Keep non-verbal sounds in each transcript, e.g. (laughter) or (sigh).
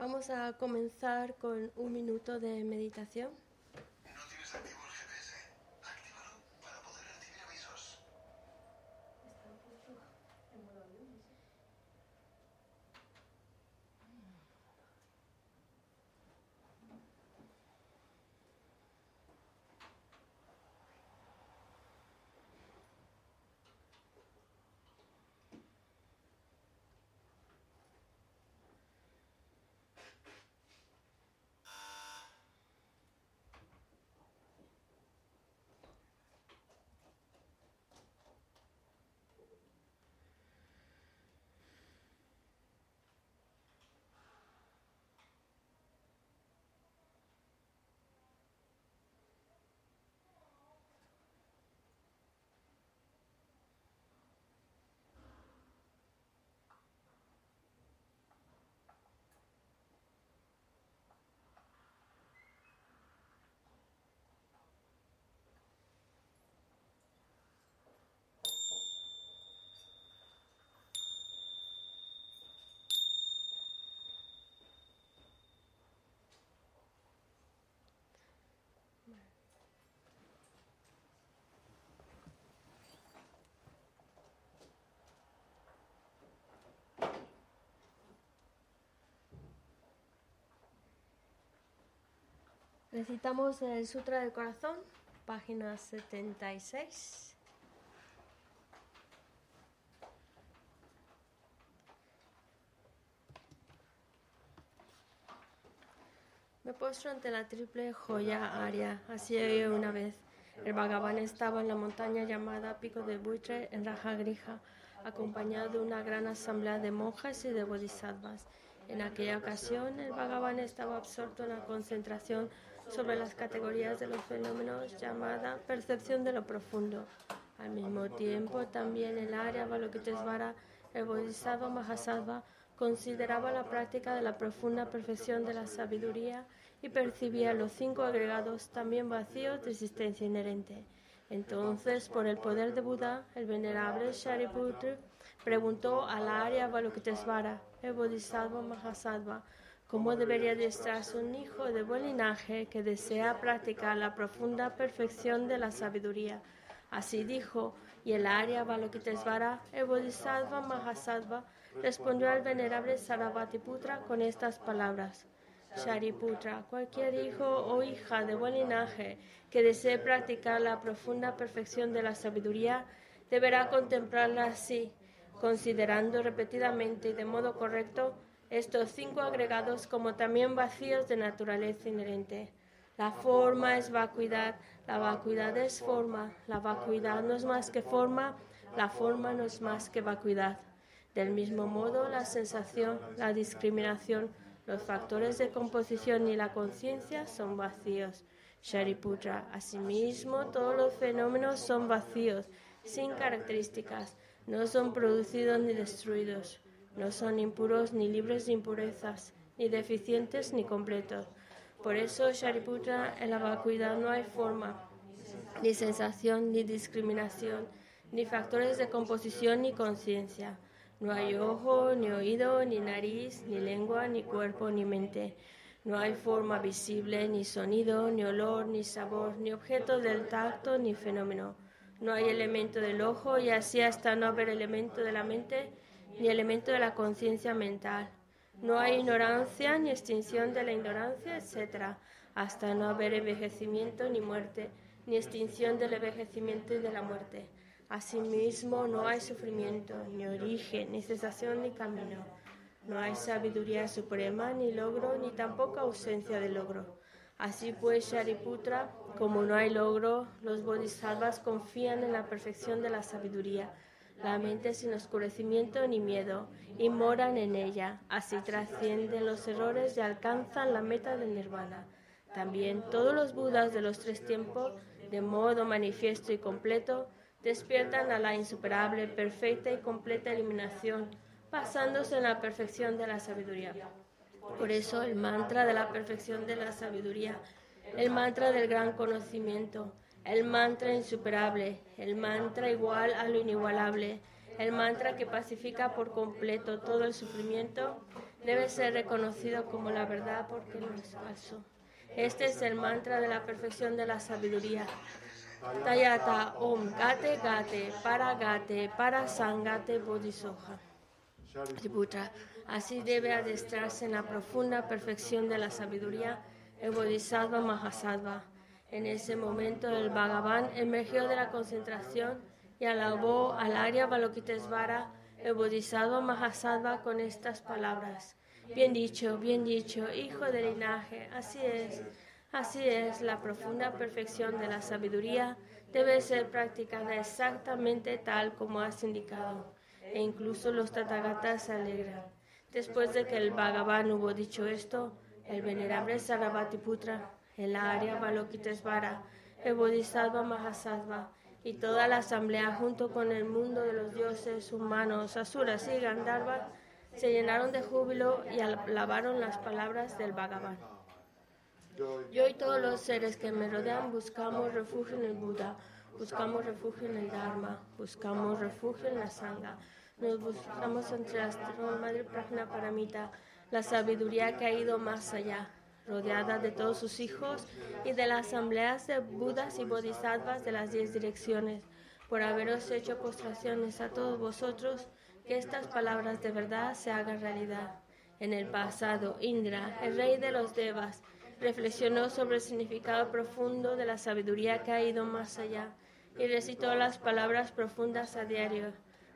Vamos a comenzar con un minuto de meditación. Recitamos el Sutra del Corazón, página 76. Me postro ante la triple joya Arya, así una vez. El Bhagavan estaba en la montaña llamada Pico de Buitre en Rajagrija, acompañado de una gran asamblea de monjas y de bodhisattvas. En aquella ocasión, el Bhagavan estaba absorto en la concentración sobre las categorías de los fenómenos llamada percepción de lo profundo. Al mismo tiempo, también el área Balokitesvara, el Bodhisattva Mahasattva, consideraba la práctica de la profunda perfección de la sabiduría y percibía los cinco agregados también vacíos de existencia inherente. Entonces, por el poder de Buda, el venerable Shariputra preguntó a la Arya Balokitesvara, el Bodhisattva Mahasattva, cómo debería adiestrarse un hijo de buen linaje que desea practicar la profunda perfección de la sabiduría. Así dijo, y el Arya Balokitesvara, el Bodhisattva Mahasattva, respondió al venerable Sarabhatiputra con estas palabras. Shariputra, cualquier hijo o hija de buen linaje que desee practicar la profunda perfección de la sabiduría, deberá contemplarla así, considerando repetidamente y de modo correcto estos cinco agregados como también vacíos de naturaleza inherente. La forma es vacuidad, la vacuidad es forma, la vacuidad no es más que forma, la forma no es más que vacuidad. Del mismo modo, la sensación, la discriminación, los factores de composición y la conciencia son vacíos. Shariputra, asimismo, todos los fenómenos son vacíos, sin características, no son producidos ni destruidos, no son impuros ni libres de impurezas, ni deficientes ni completos. Por eso, Shariputra, en la vacuidad no hay forma, ni sensación, ni discriminación, ni factores de composición ni conciencia. No hay ojo, ni oído, ni nariz, ni lengua, ni cuerpo, ni mente. No hay forma visible, ni sonido, ni olor, ni sabor, ni objeto del tacto, ni fenómeno. No hay elemento del ojo y así hasta no haber elemento de la mente, ni elemento de la conciencia mental. No hay ignorancia, ni extinción de la ignorancia, etc. Hasta no haber envejecimiento, ni muerte, ni extinción del envejecimiento y de la muerte. Asimismo, no hay sufrimiento, ni origen, ni cesación, ni camino. No hay sabiduría suprema, ni logro, ni tampoco ausencia de logro. Así pues, Shariputra, como no hay logro, los bodhisattvas confían en la perfección de la sabiduría, la mente sin oscurecimiento ni miedo, y moran en ella. Así trascienden los errores y alcanzan la meta del nirvana. También todos los budas de los tres tiempos, de modo manifiesto y completo, despiertan a la insuperable, perfecta y completa iluminación, basándose en la perfección de la sabiduría. Por eso el mantra de la perfección de la sabiduría, el mantra del gran conocimiento, el mantra insuperable, el mantra igual a lo inigualable, el mantra que pacifica por completo todo el sufrimiento, debe ser reconocido como la verdad porque no es falso. Este es el mantra de la perfección de la sabiduría. Tayata Om Gate Gate Para Gate Para Sangate Bodhisoja. Así debe adestrarse en la profunda perfección de la sabiduría el Bodhisattva Mahasattva. En ese momento el Bhagavan emergió de la concentración y alabó al Arya Balokitesvara, el Bodhisattva Mahasattva, con estas palabras. Bien dicho, bien dicho, hijo del linaje, así es. Así es, la profunda perfección de la sabiduría debe ser practicada exactamente tal como has indicado. E incluso los Tathagatas se alegran. Después de que el Bhagavan hubo dicho esto, el venerable Sarabhatiputra, el Arya Balokitesvara, el Bodhisattva Mahasattva y toda la asamblea junto con el mundo de los dioses humanos, asuras y Gandharvas se llenaron de júbilo y alabaron las palabras del Bhagavan. Yo y todos los seres que me rodean buscamos refugio en el Buda, buscamos refugio en el Dharma, buscamos refugio en la Sangha. Nos buscamos entre la Madre Prajna Paramita, la sabiduría que ha ido más allá, rodeada de todos sus hijos y de las asambleas de Budas y Bodhisattvas de las diez direcciones, por haberos hecho postraciones a todos vosotros, que estas palabras de verdad se hagan realidad. En el pasado, Indra, el rey de los Devas, reflexionó sobre el significado profundo de la sabiduría que ha ido más allá y recitó las palabras profundas a diario,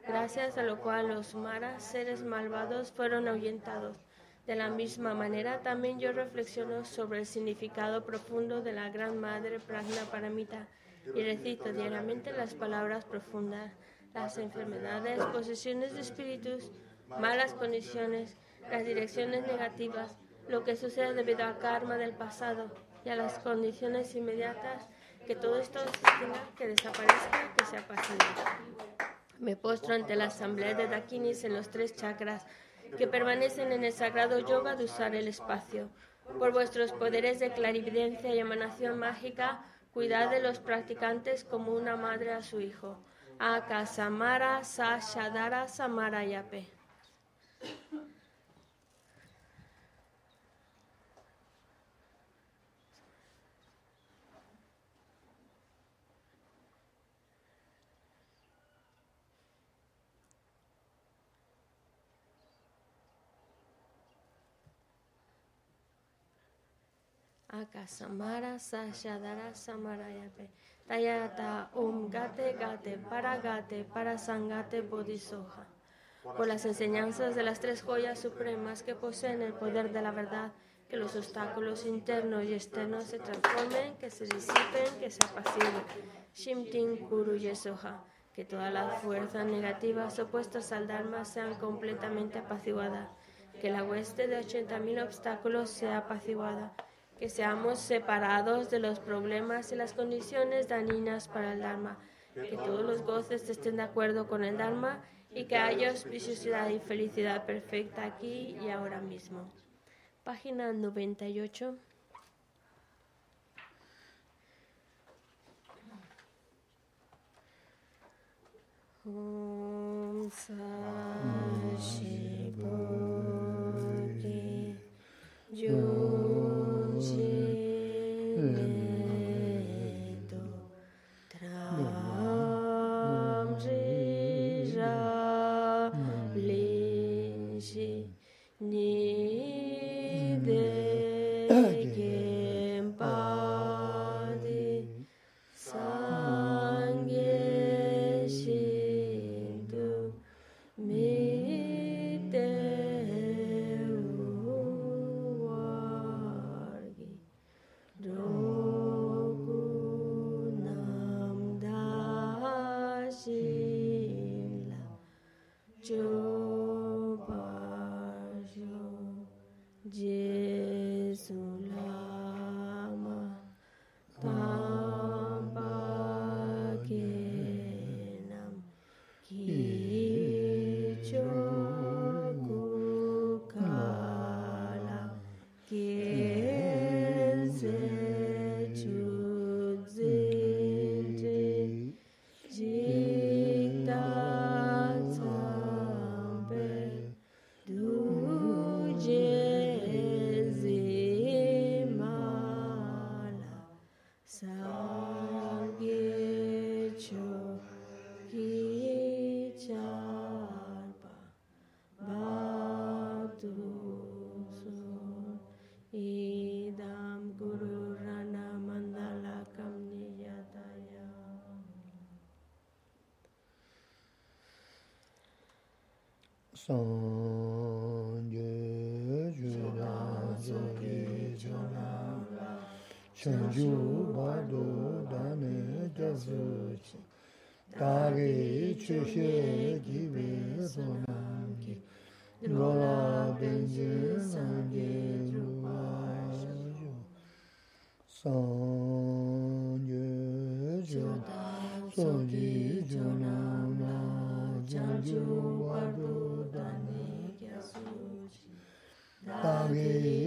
gracias a lo cual los maras, seres malvados, fueron ahuyentados. De la misma manera, también yo reflexiono sobre el significado profundo de la Gran Madre Prajna Paramita y recito diariamente las palabras profundas. Las enfermedades, posesiones de espíritus, malas condiciones, las direcciones negativas, lo que sucede debido al karma del pasado y a las condiciones inmediatas, que todo esto tenga que desaparezca, que sea pasivo. Me postro ante la asamblea de Dakinis en los tres chakras que permanecen en el sagrado yoga de usar el espacio. Por vuestros poderes de clarividencia y emanación mágica, cuidad de los practicantes como una madre a su hijo. Akasamara Bodhisoja. Por las enseñanzas de las tres joyas supremas que poseen el poder de la verdad, que los obstáculos internos y externos se transformen, que se disipen, que se apaciguen. Shimtin Kuru Yesoha. Que todas las fuerzas negativas opuestas al Dharma sean completamente apaciguadas. Que la hueste de 80.000 obstáculos sea apaciguada que seamos separados de los problemas y las condiciones dañinas para el Dharma, que todos los goces estén de acuerdo con el Dharma y que haya auspiciosidad y felicidad perfecta aquí y ahora mismo. Página 98. Om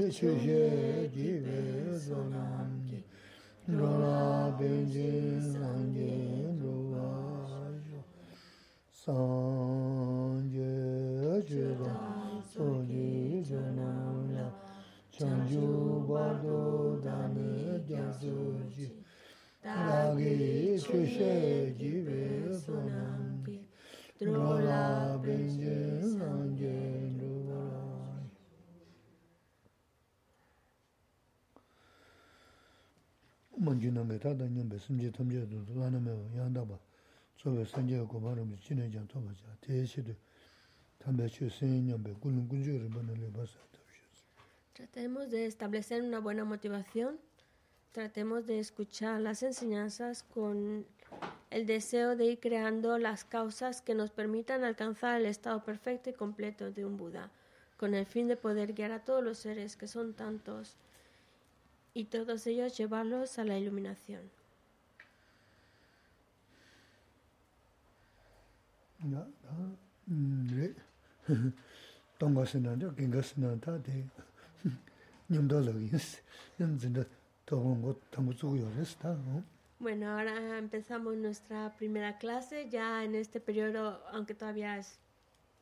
chu she ki ve so nam ki ro la ben je san je ro wa sho san je je la so ji je nam la chan ju ba do da ne ja su ji ta ge chu she ki ve so nam ki ro la ben je san je 먼저 남게 다다 님베 심지 탐제도 하나면 양다바 소외 산제 고마름 진행장 도바자 대시도 담배 취생 님베 군군 군주를 보내려 봐서 Tratemos de establecer una buena motivación, tratemos de escuchar las enseñanzas con el deseo de ir creando las causas que nos permitan alcanzar el estado perfecto y completo de un Buda, con el fin de poder guiar a todos los seres que son tantos y todos ellos llevarnos a la iluminación. (laughs) (laughs) Bueno, ahora empezamos nuestra primera clase, ya en este periodo, aunque todavía es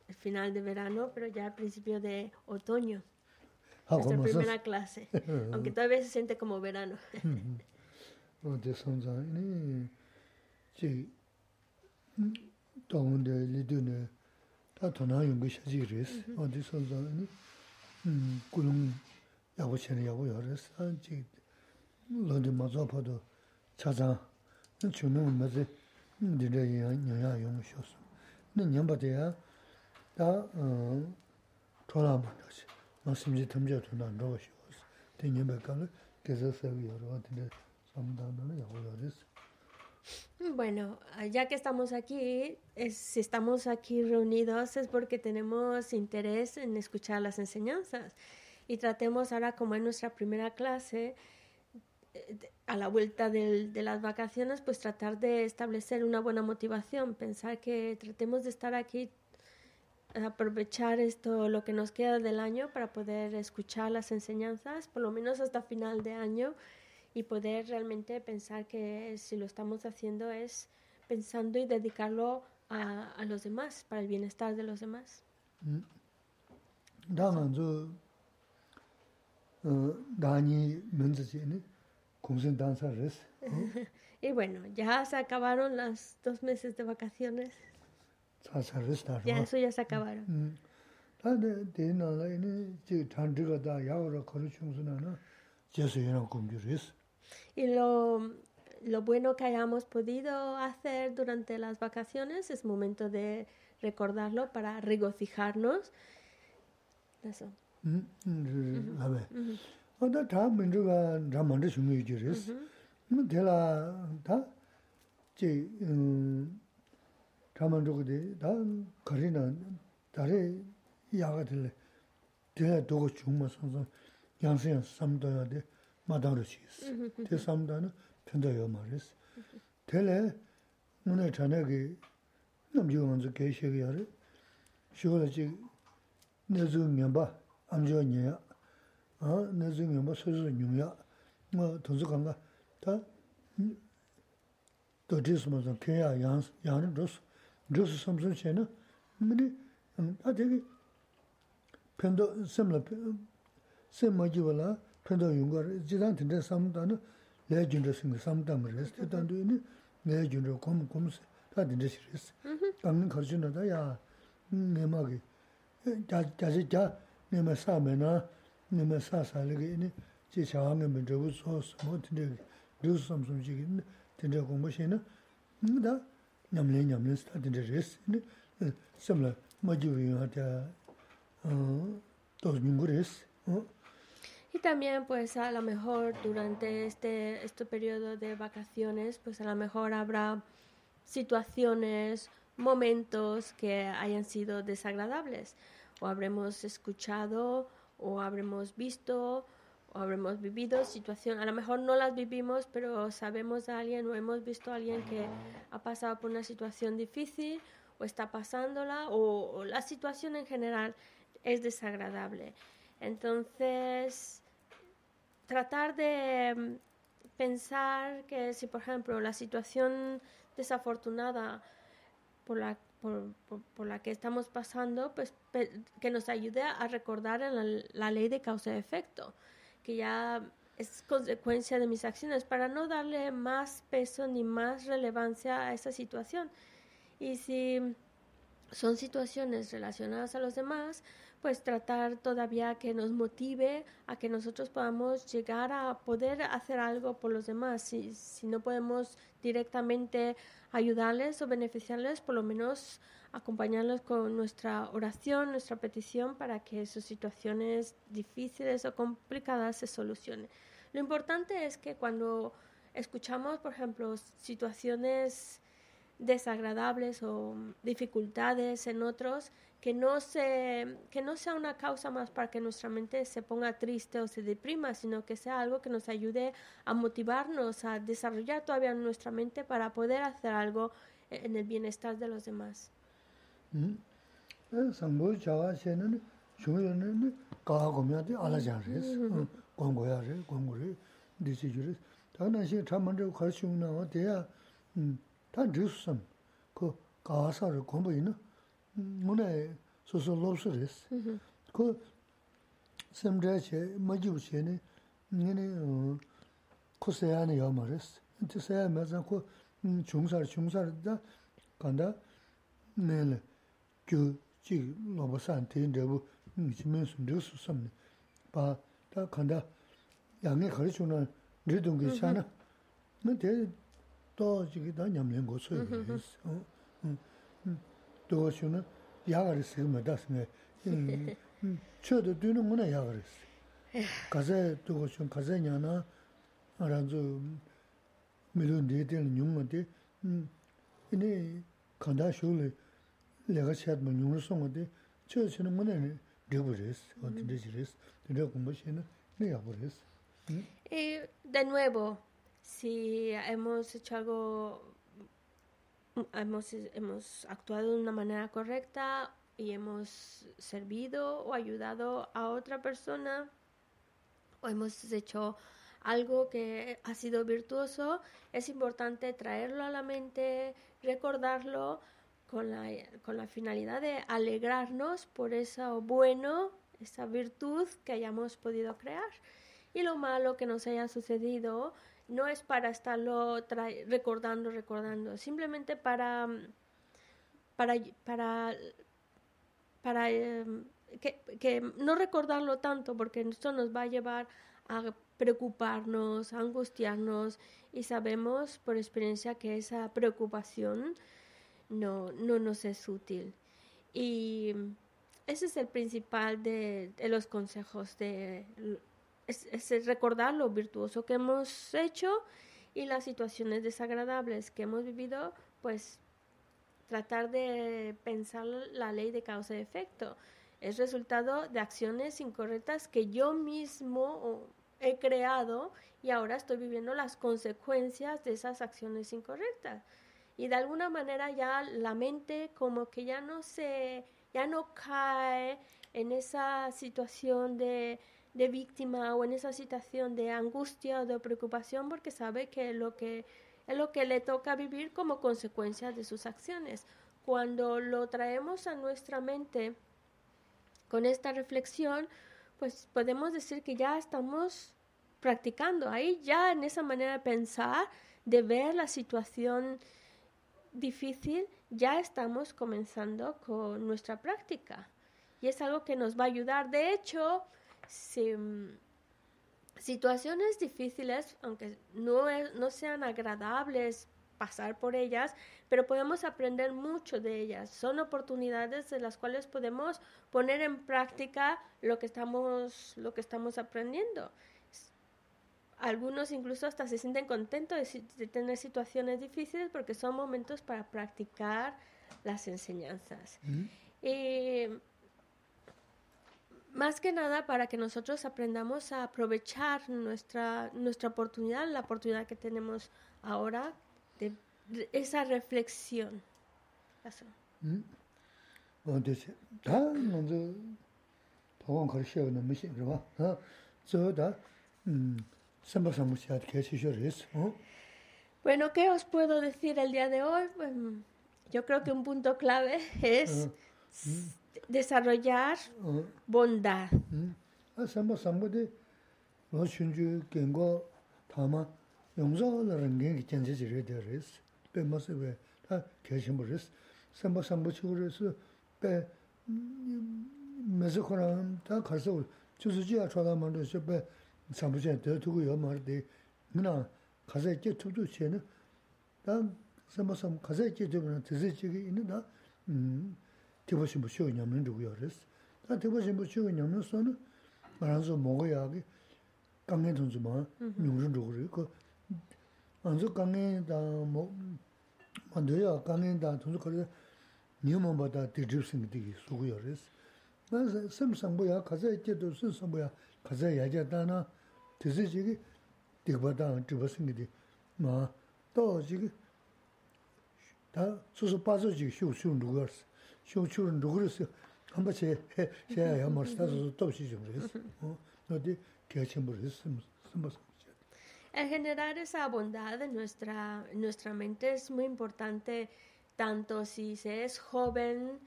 el final de verano, pero ya al principio de otoño. nuestra 뭐서 primera clase, aunque todavía se siente como verano. 어디 선자니 지 동데 리드네 다 도나 연구 샤지레스 어디 선자니 음 꾸는 야고체는 야고 열었어 지 너도 맞아 봐도 찾아 주는 뭐지 니네 영야 용쇼스 네 년바대야 다어 돌아보듯이 말씀지 Bueno, ya que estamos aquí, es, si estamos aquí reunidos es porque tenemos interés en escuchar las enseñanzas. Y tratemos ahora como en nuestra primera clase, a la vuelta del, de las vacaciones, pues tratar de establecer una buena motivación, pensar que tratemos de estar aquí aprovechar esto, lo que nos queda del año, para poder escuchar las enseñanzas, por lo menos hasta final de año, y poder realmente pensar que si lo estamos haciendo es pensando y dedicarlo a, los demás, para el bienestar de los demás. (laughs) Y bueno, ya se acabaron los dos meses de vacaciones. Ya eso ya se acabaron. Y lo, lo bueno que hayamos podido hacer durante las vacaciones es momento de recordarlo para regocijarnos. Eso. Mm -hmm. A ver. Mm -hmm. chaman chukdi, 다 kari na dari yaga dili, dila dogo chungma sansan, yansi yansi samdaya di madangro chigis. Di samdaya na pindayo maris. Dila muna chanagi namjiyo anzu kei shegi yari, shiola chig nezu nyamba amjiyo nyaya, nezu nyamba suzu nyumya, tunzu kanga, da dodi suma zan pinya yansi, yanin rosu, dhrusu samsun che na, mani, a tegi pendo semla, sem majiwa la pendo yunga, jidan tinda samda na laya jindra singa samda ma res, te tandu ini laya jindra kom kom se, ta dinda si res. Mm-hmm. Tangin karchu na ta ya nema ki, jaji ja nema sa me na, nema sa sa liga ini, chi chawa nga me dhrusu samsun tinda, dhrusu samsun che ki tinda kumbu she na, mm, da dos nyungu res. Y también, pues a lo mejor durante este, este periodo de vacaciones, pues a lo mejor habrá situaciones, momentos que hayan sido desagradables o habremos escuchado o habremos visto habremos vivido situaciones, a lo mejor no las vivimos, pero sabemos de alguien o hemos visto a alguien que ha pasado por una situación difícil o está pasándola o, la situación en general es desagradable. Entonces, tratar de mm, pensar que si, por ejemplo, la situación desafortunada por la por, la que estamos pasando, pues que nos ayude a recordar la, ley de causa y efecto, que ya es consecuencia de mis acciones, para no darle más peso ni más relevancia a esa situación. Y si son situaciones relacionadas a los demás, pues tratar todavía que nos motive a que nosotros podamos llegar a poder hacer algo por los demás. Si, si no podemos directamente ayudarles o beneficiarles, por lo menos acompañarlos con nuestra oración, nuestra petición para que sus situaciones difíciles o complicadas se solucionen. Lo importante es que cuando escuchamos, por ejemplo, situaciones desagradables o dificultades en otros, que no, se, que no sea una causa más para que nuestra mente se ponga triste o se deprima, sino que sea algo que nos ayude a motivarnos, a desarrollar todavía nuestra mente para poder hacer algo en el bienestar de los demás. 문에 소소 로스레스 그 샘드레체 마주체네 니네 코세야네 요마레스 인트세야 맞아 그 중살 중살다 간다 네네 그지 로버산 텐데부 미치면서 뉴스 섬네 바다 간다 양에 가르치는 리동게 샤나 kyu chi loba san ten rebu chimen sun re su samne. Pa ta kanda yangi khari chungna re dungi shana, na te to chigi ta nyamlen go su mm-hmm. yu. Mm, mm. To chungna yagari sigi ma das nge, mm, (laughs) che do dunu nguna yagari sigi. Kaze to chung kaze nyana ranzu milun re ten nyungma te, ini kanda shuli 내가 찾면 용을 송어데 쳐서는 뭐네 되버렸어 어떻게 되지랬어 내가 공부시는 내가 버렸어 Y de nuevo, si hemos hecho algo hemos, hemos actuado de una manera correcta y hemos servido o ayudado a otra persona o hemos hecho algo que ha sido virtuoso, es importante traerlo a la mente, recordarlo con la, con la finalidad de alegrarnos por eso bueno, esa virtud que hayamos podido crear. Y lo malo que nos haya sucedido, no es para estarlo recordando, recordando, simplemente para, para, para, para em, que, que, no recordarlo tanto, porque esto nos va a llevar a preocuparnos, a angustiarnos, y sabemos por experiencia que esa preocupación no, no nos es útil. Y ese es el principal de, los consejos de es, recordar lo virtuoso que hemos hecho y las situaciones desagradables que hemos vivido, pues tratar de pensar la ley de causa y efecto. Es resultado de acciones incorrectas que yo mismo he creado y ahora estoy viviendo las consecuencias de esas acciones incorrectas. Y de alguna manera ya la mente como que ya no se, ya no cae en esa situación de, de víctima o en esa situación de angustia o de preocupación porque sabe que lo que es lo que le toca vivir como consecuencia de sus acciones. Cuando lo traemos a nuestra mente con esta reflexión, pues podemos decir que ya estamos practicando. Ahí ya en esa manera de pensar, de ver la situación difícil, ya estamos comenzando con nuestra práctica. y es algo que nos va a ayudar. De hecho, mm, situaciones difíciles, aunque no, es- no sean agradables pasar por ellas, pero podemos aprender mucho de ellas. Son oportunidades de las cuales podemos poner en práctica lo que estamos, lo que estamos aprendiendo. Algunos incluso hasta se sienten contentos de, de tener situaciones difíciles porque son momentos para practicar las enseñanzas. Y más que nada para que nosotros aprendamos a aprovechar nuestra, nuestra oportunidad, la oportunidad que tenemos ahora de, de esa reflexión. Eso. 어 Samba Samusiat, ¿qué es eso? Bueno, ¿qué os puedo decir el día de hoy? Pues, yo creo que un punto clave es ah, mm. desarrollar ah. bondad. Mm. Ah, samba Samusiat, lo shunju gengo tama 용서 rangen ki chenche chire de res, pe masi we, ta keshin bu res, samba samba chigo res, pe mm, mesi koran, ta karsa u, chusu jiya chwada mando, pe 스코랑 다 가서 주스지야 쳐다만 저빼 상부제 더 두고 요 말데 그나 가서 이제 투도 채는 난 선박상 가서 이제 되면 드세지기 있는다. 음. 대보시 뭐 쉬어 냐면 누구야 그랬어. 다 대보시 뭐 쉬어 냐면 선은 말아서 먹어야 하게 강행 동주만 용준 누구를 그 안서 강행다 뭐 만들어야 강행다 동주 그래 니만보다 뒤집신 게 수고야 그랬어. 나 섬상보야 가서 이제도 선상보야 가서 야자다나 tisi chigi dikpa dāng dhīpa singi di mā chigi susu chigi shiu shiu shiu shiu che no El generar esa bondad en nuestra, nuestra mente es muy importante tanto si se es joven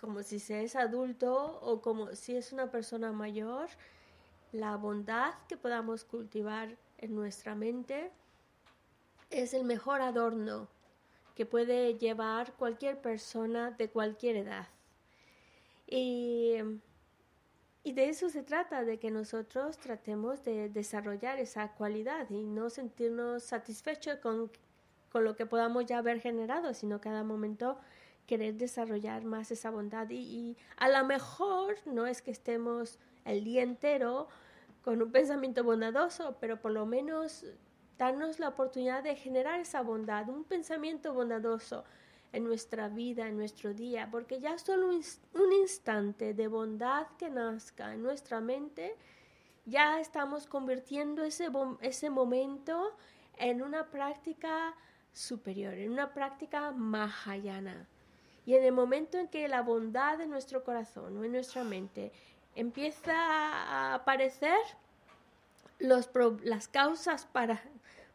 como si se es adulto o como si es una persona mayor. La bondad que podamos cultivar en nuestra mente es el mejor adorno que puede llevar cualquier persona de cualquier edad. Y y de eso se trata, de que nosotros tratemos de desarrollar esa cualidad y no sentirnos satisfechos con, con lo que podamos ya haber generado, sino cada momento querer desarrollar más esa bondad. Y, y a lo mejor no es que estemos el día entero con un pensamiento bondadoso, pero por lo menos darnos la oportunidad de generar esa bondad, un pensamiento bondadoso en nuestra vida, en nuestro día, porque ya solo un, ins- un instante de bondad que nazca en nuestra mente, ya estamos convirtiendo ese, ese momento en una práctica superior, en una práctica mahayana. Y en el momento en que la bondad en nuestro corazón o en nuestra mente empieza a aparecer, las causas para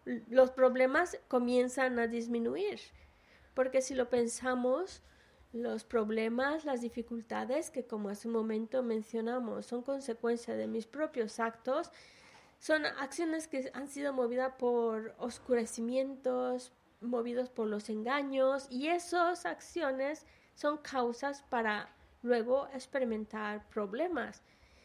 los problemas comienzan a disminuir. Porque si lo pensamos, los problemas, las dificultades que como hace un momento mencionamos son consecuencia de mis propios actos, son acciones que han sido movidas por oscurecimientos, movidos por los engaños y esas acciones son causas para luego experimentar problemas.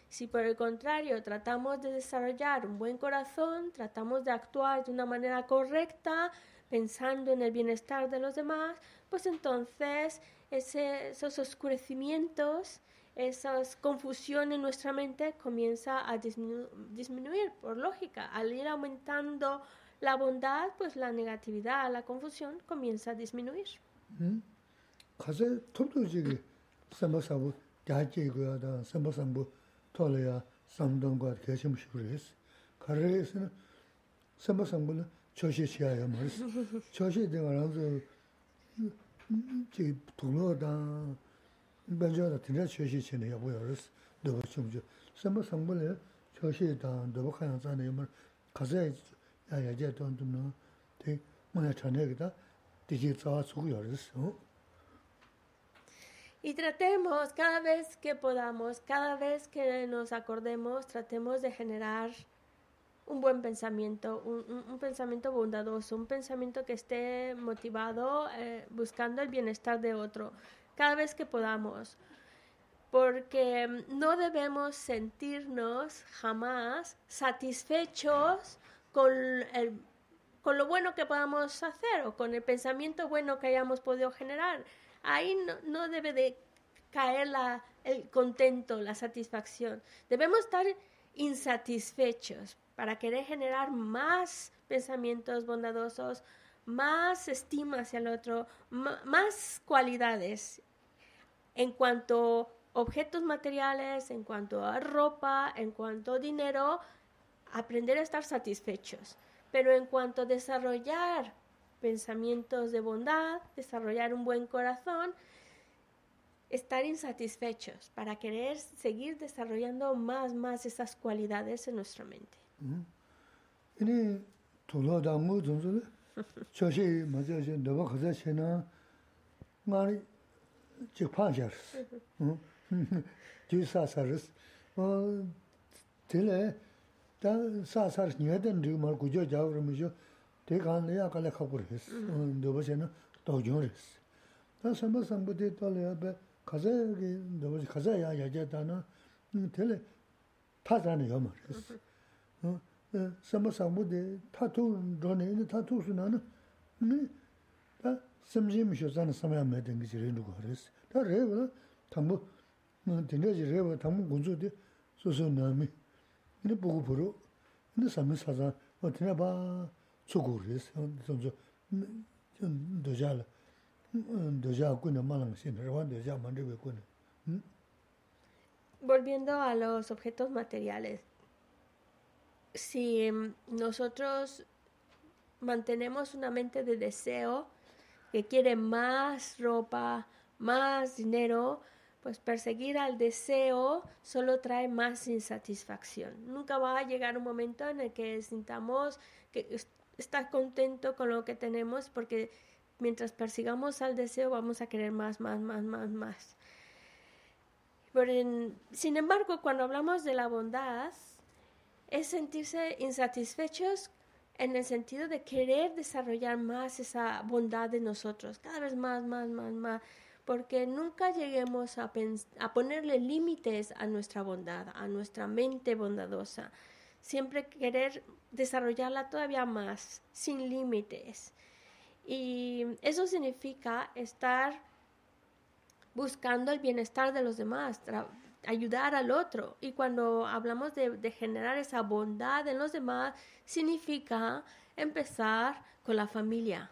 Si por el contrario tratamos de desarrollar un buen corazón, tratamos de actuar de una manera correcta, pensando en el bienestar de los demás, pues entonces esos oscurecimientos, esas confusiones en nuestra mente comienza a disminu- disminuir por lógica. Al ir aumentando la bondad, pues la negatividad, la confusión comienza a disminuir. 응? sāmbā sāmbū gyāchī guyā dā sāmbā sāmbū tōla yā sāmbdōng guyā gyāchī mūshī gu rīs. Kā rī sī na sāmbā sāmbū na chōshī chiyā yā mā rīs. Chōshī dī ngā rā rū jī tūnglō dā bāñchā dā tīndā chōshī chiyā yā gu yā rīs dōba chūm chū. Sāmbā sāmbū na chōshī dā dōba khāyā tsā na yā mā khasā yā yā yā jā tō tūm na tī mā yā chā nā yā gī dā tī jī tsā wā tsū gu yā rīs. Y tratemos cada vez que podamos, cada vez que nos acordemos, tratemos de generar un buen pensamiento, un, pensamiento bondadoso, un pensamiento que esté motivado eh, buscando el bienestar de otro, cada vez que podamos. porque no debemos sentirnos jamás satisfechos con, el- con lo bueno que podamos hacer o con el pensamiento bueno que hayamos podido generar. Ahí no, debe de caer la- el contento, la satisfacción. Debemos estar insatisfechos para querer generar más pensamientos bondadosos, más estima hacia el otro, más cualidades en cuanto a objetos materiales, en cuanto a ropa, en cuanto a dinero, aprender a estar satisfechos. Pero en cuanto a desarrollar pensamientos de bondad, desarrollar un buen corazón, estar insatisfechos para querer seguir desarrollando más, más esas cualidades en nuestra mente. (laughs) (laughs) Te kaan le yaa kaale khakur his, mm. dobo she na dogyong his. Ta samba sambu te tol yaa pe kaza ki dobo she kaza yaa yaa jaa taa na mm, tele ta zani yaa mar his. Mm-hmm. Mm, e, samba sambu te ta tu dhoni, ini ta tu su na na, ini ta samji mi sho zani samaya me dengi chi rindu kwa his. Ta re wala tambu, tenga chi re wala tambu gunzu te susu nami, ini bugu puru, ini sami saza, o tena paa la. Volviendo a los objetos materiales, si mm, nosotros mantenemos una mente de deseo que quiere más ropa, más dinero, pues perseguir al deseo solo trae más insatisfacción. Nunca va a llegar un momento en el que sintamos que es- está contento con lo que tenemos porque mientras persigamos al deseo vamos a querer más, más, más, más, más. Pero sin embargo, cuando hablamos de la bondad, es sentirse insatisfechos en el sentido de querer desarrollar más esa bondad de nosotros, cada vez más, más, más, más, porque nunca lleguemos a ponerle límites a nuestra bondad, a nuestra mente bondadosa. Siempre querer desarrollarla todavía más, sin límites. Y eso significa estar buscando el bienestar de los demás, ayudar al otro. Y cuando hablamos de generar esa bondad en los demás, significa empezar con la familia,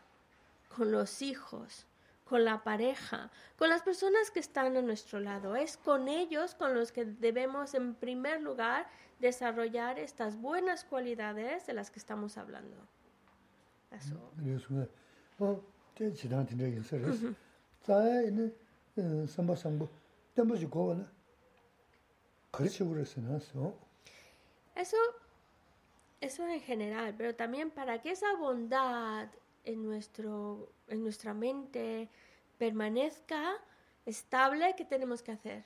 con los hijos, con la pareja, con las personas que están a nuestro lado. Es con ellos con los que debemos, en primer lugar, desarrollar estas buenas cualidades de las que estamos hablando. Eso. Eso, en general, pero también para que esa bondad en, nuestro, en nuestra mente permanezca estable, ¿qué tenemos que hacer?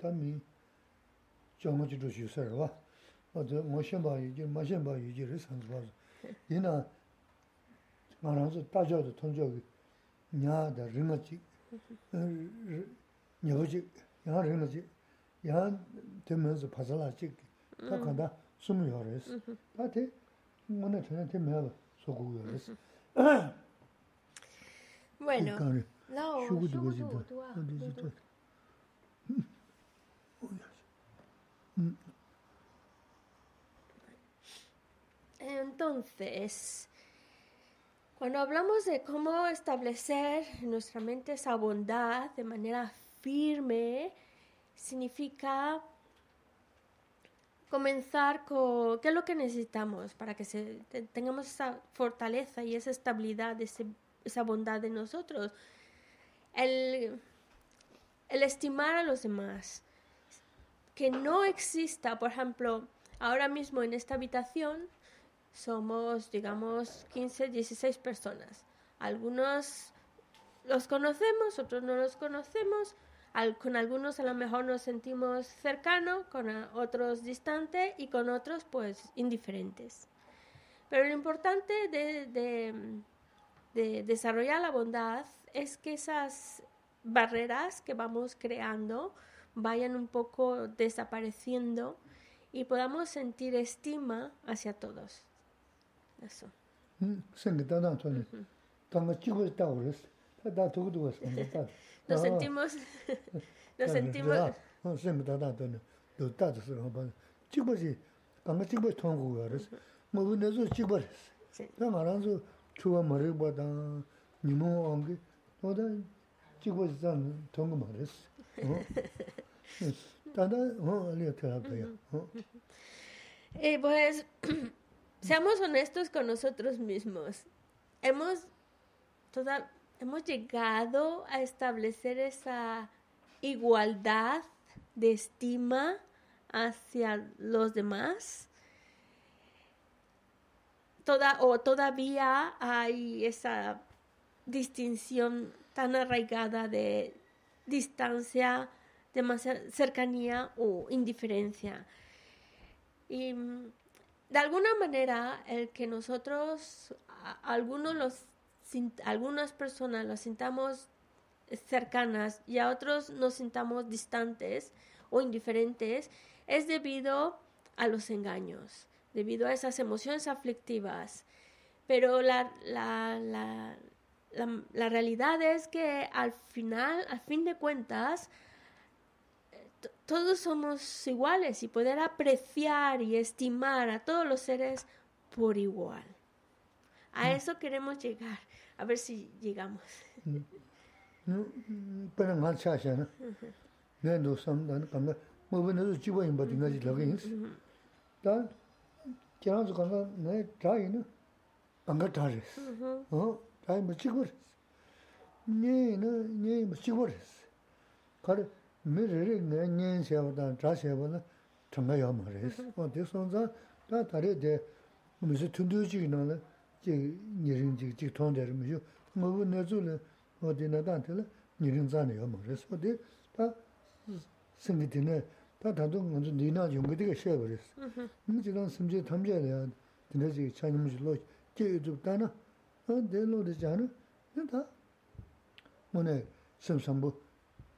tā mī chāngā chī rūshī sā rā wā, wā tā mā shēn bā yu jī, mā shēn bā yu jī rī sā rā rā. Yī na ngā rā sā tā chā tā tōng chā kī nyā dā rī ngā chī, nyā bā chī, yā rī ngā chī, yā tē mē sā pā sā lā chī, tā kā tā sū mū yā rā sā. Tā tē ngā nā tā tē mē bā sō gu yā rā sā. Bueno, no, yo Entonces, cuando hablamos de cómo establecer en nuestra mente esa bondad de manera firme, significa comenzar con qué es lo que necesitamos para que tengamos esa fortaleza y esa estabilidad, esa bondad de nosotros. El, el estimar a los demás. Que no exista, por ejemplo, ahora mismo en esta habitación somos, digamos, 15, 16 personas. Algunos los conocemos, otros no los conocemos. Con algunos a lo mejor nos sentimos cercanos, con otros distante y con otros pues indiferentes. Pero lo importante de- de desarrollar la bondad es que esas, barreras que vamos creando vayan un poco desapareciendo y podamos sentir estima hacia todos. Eso. 음, 생기 다다 전에. 당가 찍고 있다고 그랬어. 다 두고 두고 있어. (laughs) 다. Nos sentimos, (laughs) nos sentimos, 어, 생기 다다 전에. 또 다도 쓰고 봐. 찍고지. 당가 찍고 통고 그랬어. 뭐 근데서 찍고 그랬어. sí. 나 말아서 추가 머리 보다 니모 온게 너다 찍고 있던 통고 말했어. 어? (laughs) 다다 어, 리어 테라피야. 어? Eh, pues seamos honestos con nosotros mismos. Hemos, toda, hemos llegado a establecer esa igualdad de estima hacia los demás. Toda, o todavía hay esa distinción tan arraigada de distancia, demasiada cercanía o indiferencia. Y de alguna manera, el que nosotros, algunos los, algunas personas los sintamos cercanas y a otros nos sintamos distantes o indiferentes, es debido a los engaños, debido a esas emociones aflictivas. Pero la, la, la, la, realidad es que al final, al fin de cuentas, todos somos iguales y poder apreciar y estimar a todos los seres por igual. A eso queremos llegar, a ver si llegamos. mī rī rī ngā nyēn xeba dāng, chā xeba nā, chāngā yā mā rī sī. Wā tī sōng zā, tā tā rī dē, mī sī tūndu chī kī nā lā, chī nī rīng chī chī tōng dā rī mī shū, ngā wū nā zū lā, wā tī nā dāng tī lā, nī rīng zā nā yā mā rī sī. Wā tī tā sīng kī tī nā, tā tā tō ngā zū nī nā yōng kī tī kā xeba rī sī. Mī chī dāng sīm chī tam chā rī yā, tī nā chī chā nī mī shī lō, chī yu dhūp tā nā, tā dē lō rī chā nā, tā mō nā sīm sāmbū,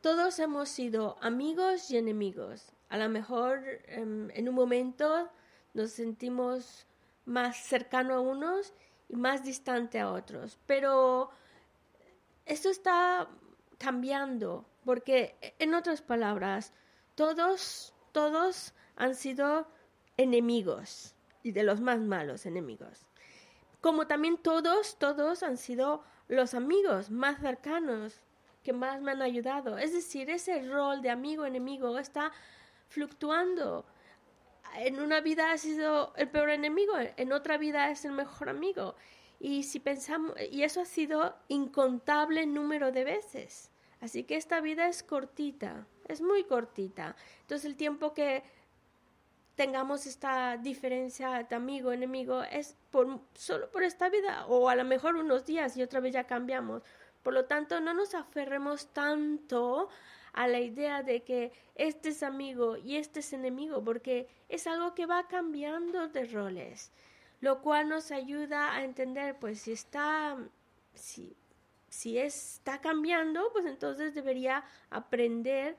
todos hemos sido amigos y enemigos. A lo mejor em, en un momento nos sentimos más cercano a unos y más distante a otros, pero esto está cambiando, porque en otras palabras, todos, todos han sido enemigos y de los más malos enemigos. Como también todos, todos han sido los amigos más cercanos que más me han ayudado. Es decir, ese rol de amigo-enemigo está fluctuando. En una vida ha sido el peor enemigo, en otra vida es el mejor amigo. Y si pensamos, y eso ha sido incontable número de veces. Así que esta vida es cortita, es muy cortita. Entonces el tiempo que tengamos esta diferencia de amigo enemigo es por solo por esta vida o a lo mejor unos días y otra vez ya cambiamos. Por lo tanto, no nos aferremos tanto a la idea de que este es amigo y este es enemigo, porque es algo que va cambiando de roles, lo cual nos ayuda a entender, pues si está, si, si está cambiando, pues entonces debería aprender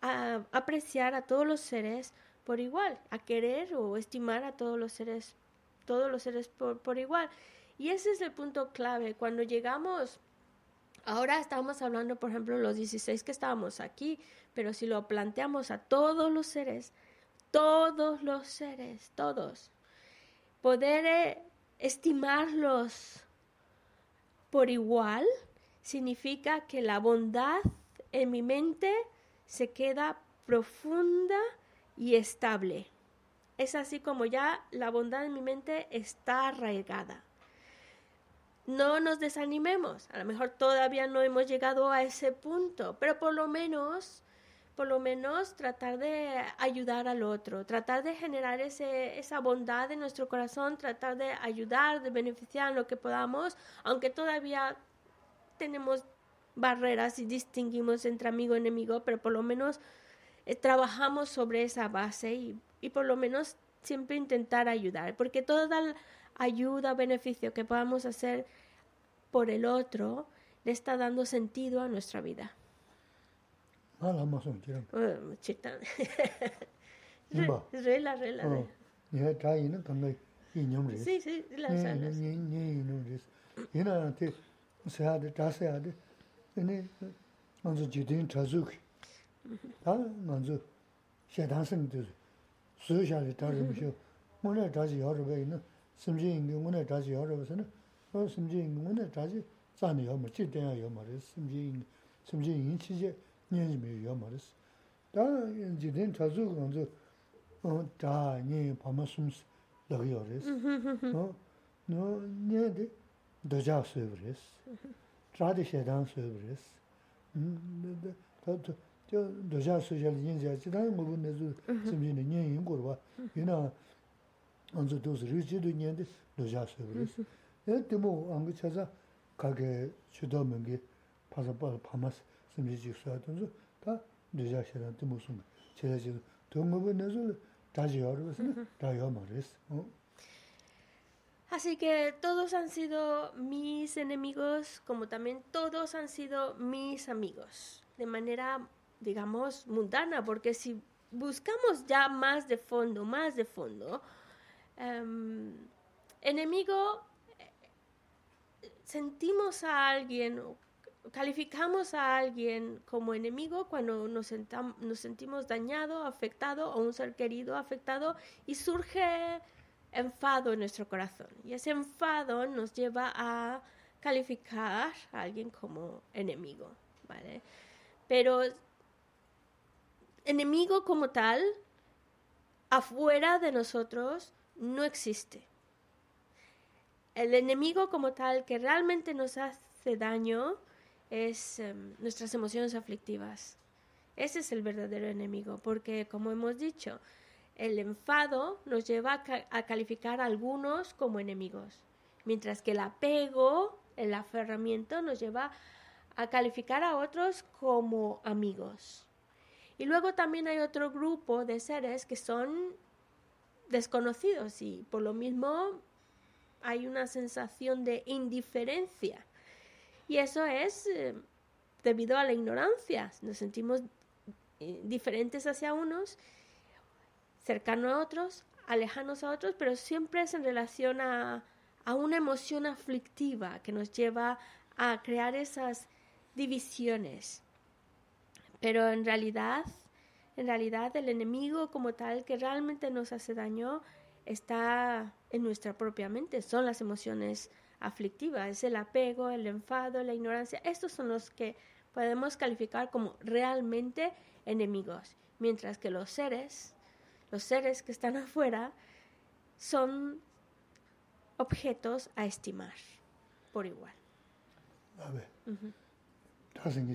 a apreciar a todos los seres por igual, a querer o estimar a todos los seres, todos los seres por, por igual. Y ese es el punto clave. Cuando llegamos, ahora estamos hablando, por ejemplo, los 16 que estábamos aquí, pero si lo planteamos a todos los seres, todos los seres, todos, poder eh, estimarlos por igual significa que la bondad en mi mente se queda profunda y estable. Es así como ya la bondad en mi mente está arraigada. No nos desanimemos. A lo mejor todavía no hemos llegado a ese punto, pero por lo menos, por lo menos tratar de ayudar al otro, tratar de generar ese, esa bondad en nuestro corazón, tratar de ayudar, de beneficiar en lo que podamos, aunque todavía tenemos barreras y distinguimos entre amigo y enemigo, pero por lo menos eh, trabajamos sobre esa base y, y por lo menos siempre intentar ayudar, porque toda ayuda, beneficio que podamos hacer por el otro le está dando sentido a nuestra vida. (laughs) Ni 심지 인공원에 다시 열어보서는 그 심지 인공원에 다시 자네 요 뭐지 돼야 요 말이 심지 심지 인치제 년이면 요 말이 다 이제는 자주 건조 어다니 밤숨스 너요레스 어너 네데 도자 수브레스 트라디셔단 수브레스 음저 도자 수절 인자 지난 뭐 내주 심지는 년 인고로 봐 유나 Así que todos han sido mis enemigos, como también todos han sido mis amigos, de manera, digamos, mundana, porque si buscamos ya más de fondo, más de fondo, em, enemigo, eh, sentimos a alguien, calificamos a alguien como enemigo cuando nos, nos sentimos dañado, afectado, o un ser querido afectado, y surge enfado en nuestro corazón. Y ese enfado nos lleva a calificar a alguien como enemigo, ¿vale? Pero enemigo como tal, afuera de nosotros, no existe. El enemigo como tal que realmente nos hace daño es em, nuestras emociones aflictivas. Ese es el verdadero enemigo, porque como hemos dicho, el enfado nos lleva a, a calificar a algunos como enemigos, mientras que el apego, el aferramiento nos lleva a calificar a otros como amigos. Y luego también hay otro grupo de seres que son desconocidos y por lo mismo hay una sensación de indiferencia. Y eso es eh, debido a la ignorancia. Nos sentimos eh, diferentes hacia unos cercano a otros, alejanos a otros, pero siempre es en relación a, a una emoción aflictiva que nos lleva a crear esas divisiones. Pero en realidad, en realidad el enemigo como tal que realmente nos hace daño está en nuestra propia mente, son las emociones aflictivas, es el apego, el enfado, la ignorancia. Estos son los que podemos calificar como realmente enemigos, mientras que los seres los seres que están (laughs) afuera son objetos a estimar por igual. A ver. Tā sēngi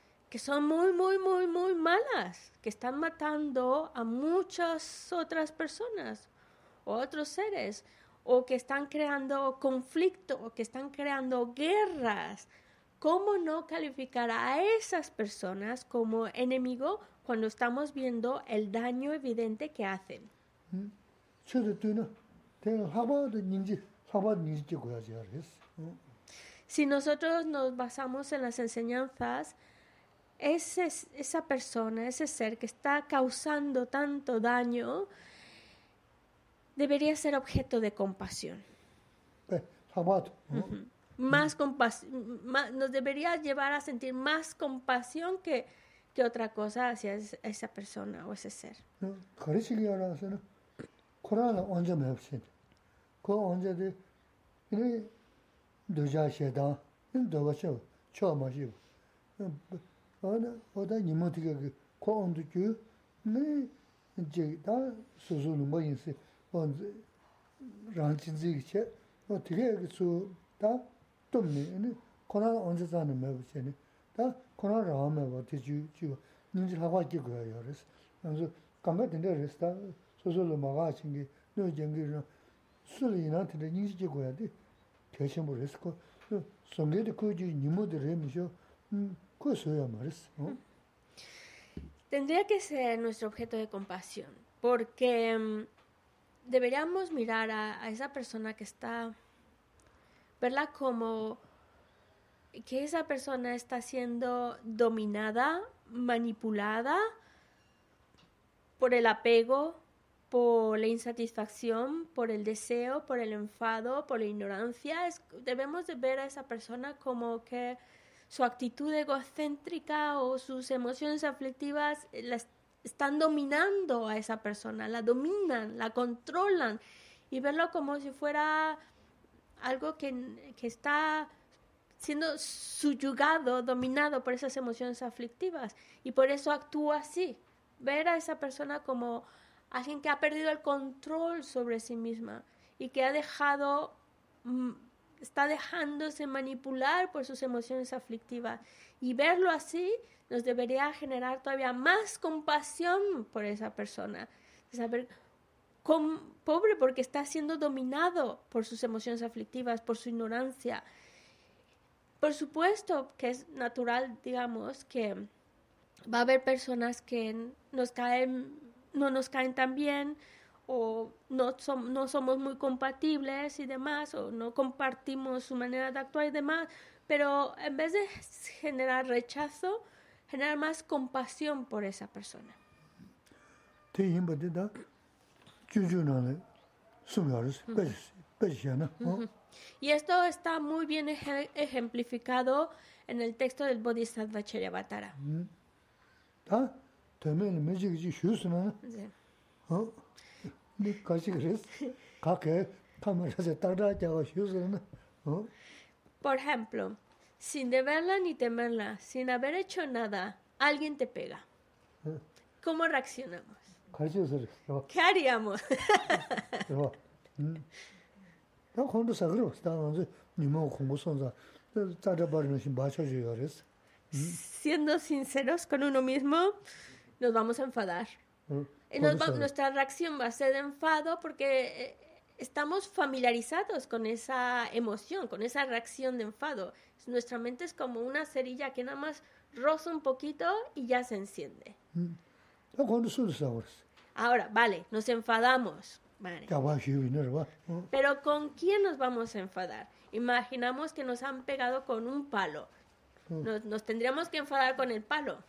que son muy, muy, muy, muy malas, que están matando a muchas otras personas o otros seres, o que están creando conflicto, o que están creando guerras. ¿Cómo no calificar a esas personas como enemigo cuando estamos viendo el daño evidente que hacen? Si nosotros nos basamos en las enseñanzas, ese, esa persona, ese ser que está causando tanto daño, debería ser objeto de compasión. Tū. más nos debería llevar a sentir más compasión que, que otra cosa hacia es- esa persona o ese ser. 가르치기 알아서는 코로나 언제 맵신 그 언제데 이 도자 셰다 이 도가 쳐 처음이지 어나 어다 니모티가 그 언제 그네 이제 다 수수는 뭐 인세 언제 란친지 체 어떻게 그수다 tomni, ane, kona onze zane mewa chene, ta kona rawa mewa te ju, ju, ninji hawa ki goya yo res. Anzo, kanga tende res, ta soso lo maga chingi, no jengi rina, suli ina tende ninji ki goya di, te shenpo res, ko, songe de ko ju nimo de re mi sho, ko res. Tendría que ser nuestro objeto de compasión, porque mm, deberíamos mirar a, esa persona que está, verla como que esa persona está siendo dominada, manipulada por el apego, por la insatisfacción, por el deseo, por el enfado, por la ignorancia. Debemos de ver a esa persona como que su actitud egocéntrica o sus emociones aflictivas eh, la est- están dominando a esa persona, la dominan, la controlan y verlo como si fuera algo que, que está siendo subyugado, dominado por esas emociones aflictivas y por eso actúa así. Ver a esa persona como alguien que ha perdido el control sobre sí misma y que ha dejado, mm, está dejándose manipular por sus emociones aflictivas. Y verlo así nos debería generar todavía más compasión por esa persona. Saber, cómo- pobre porque está siendo dominado por sus emociones aflictivas, por su ignorancia. Por supuesto que es natural, digamos, que va a haber personas que nos caen, no nos caen tan bien o no, som- no somos muy compatibles y demás, o no compartimos su manera de actuar y demás, pero en vez de generar rechazo, generar más compasión por esa persona. Y esto está muy bien eje- ejemplificado en el texto del Bodhisattva Charyavatara. Ta, (laughs) Por ejemplo, sin deberla ni temerla, sin haber hecho nada, alguien te pega. ¿Cómo reaccionamos? ¿Qué haríamos? (laughs) Siendo sinceros con uno mismo, nos vamos a enfadar. Nos va- nuestra reacción va a ser de enfado porque eh, estamos familiarizados con esa emoción, con esa reacción de enfado. Nuestra mente es como una cerilla que nada más roza un poquito y ya se enciende. Res, Ahora, vale, nos enfadamos. Vale. Pero ¿con quién nos vamos a enfadar? Imaginamos que nos han pegado con un palo. Nos, nos tendríamos que enfadar con el palo,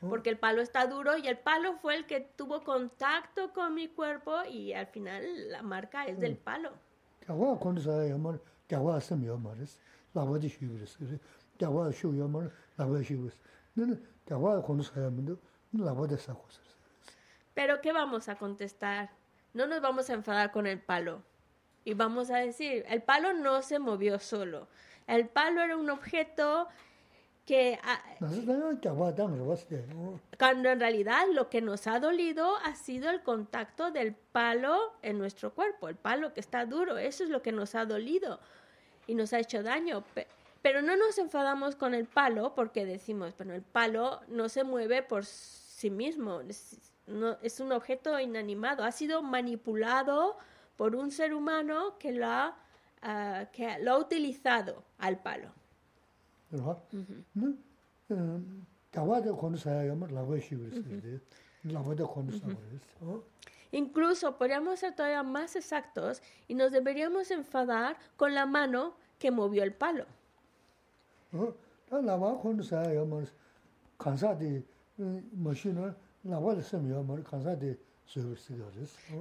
porque el palo está duro y el palo fue el que tuvo contacto con mi cuerpo y al final la marca es del palo. sa res. Pero ¿qué vamos a contestar? No nos vamos a enfadar con el palo. Y vamos a decir, el palo no se movió solo. El palo era un objeto que ah, cuando en realidad lo que nos ha dolido ha sido el contacto del palo en nuestro cuerpo, el palo que está duro, eso es lo que nos ha dolido y nos ha hecho daño. Pe- Pero no nos enfadamos con el palo porque decimos, bueno, el palo no se mueve por sí mismo, es, no- es un objeto inanimado, ha sido manipulado por un ser humano que lo ha, ah, que lo ha utilizado al palo. Rwa. Incluso podríamos ser todavía más exactos y nos deberíamos enfadar con la mano que movió el palo.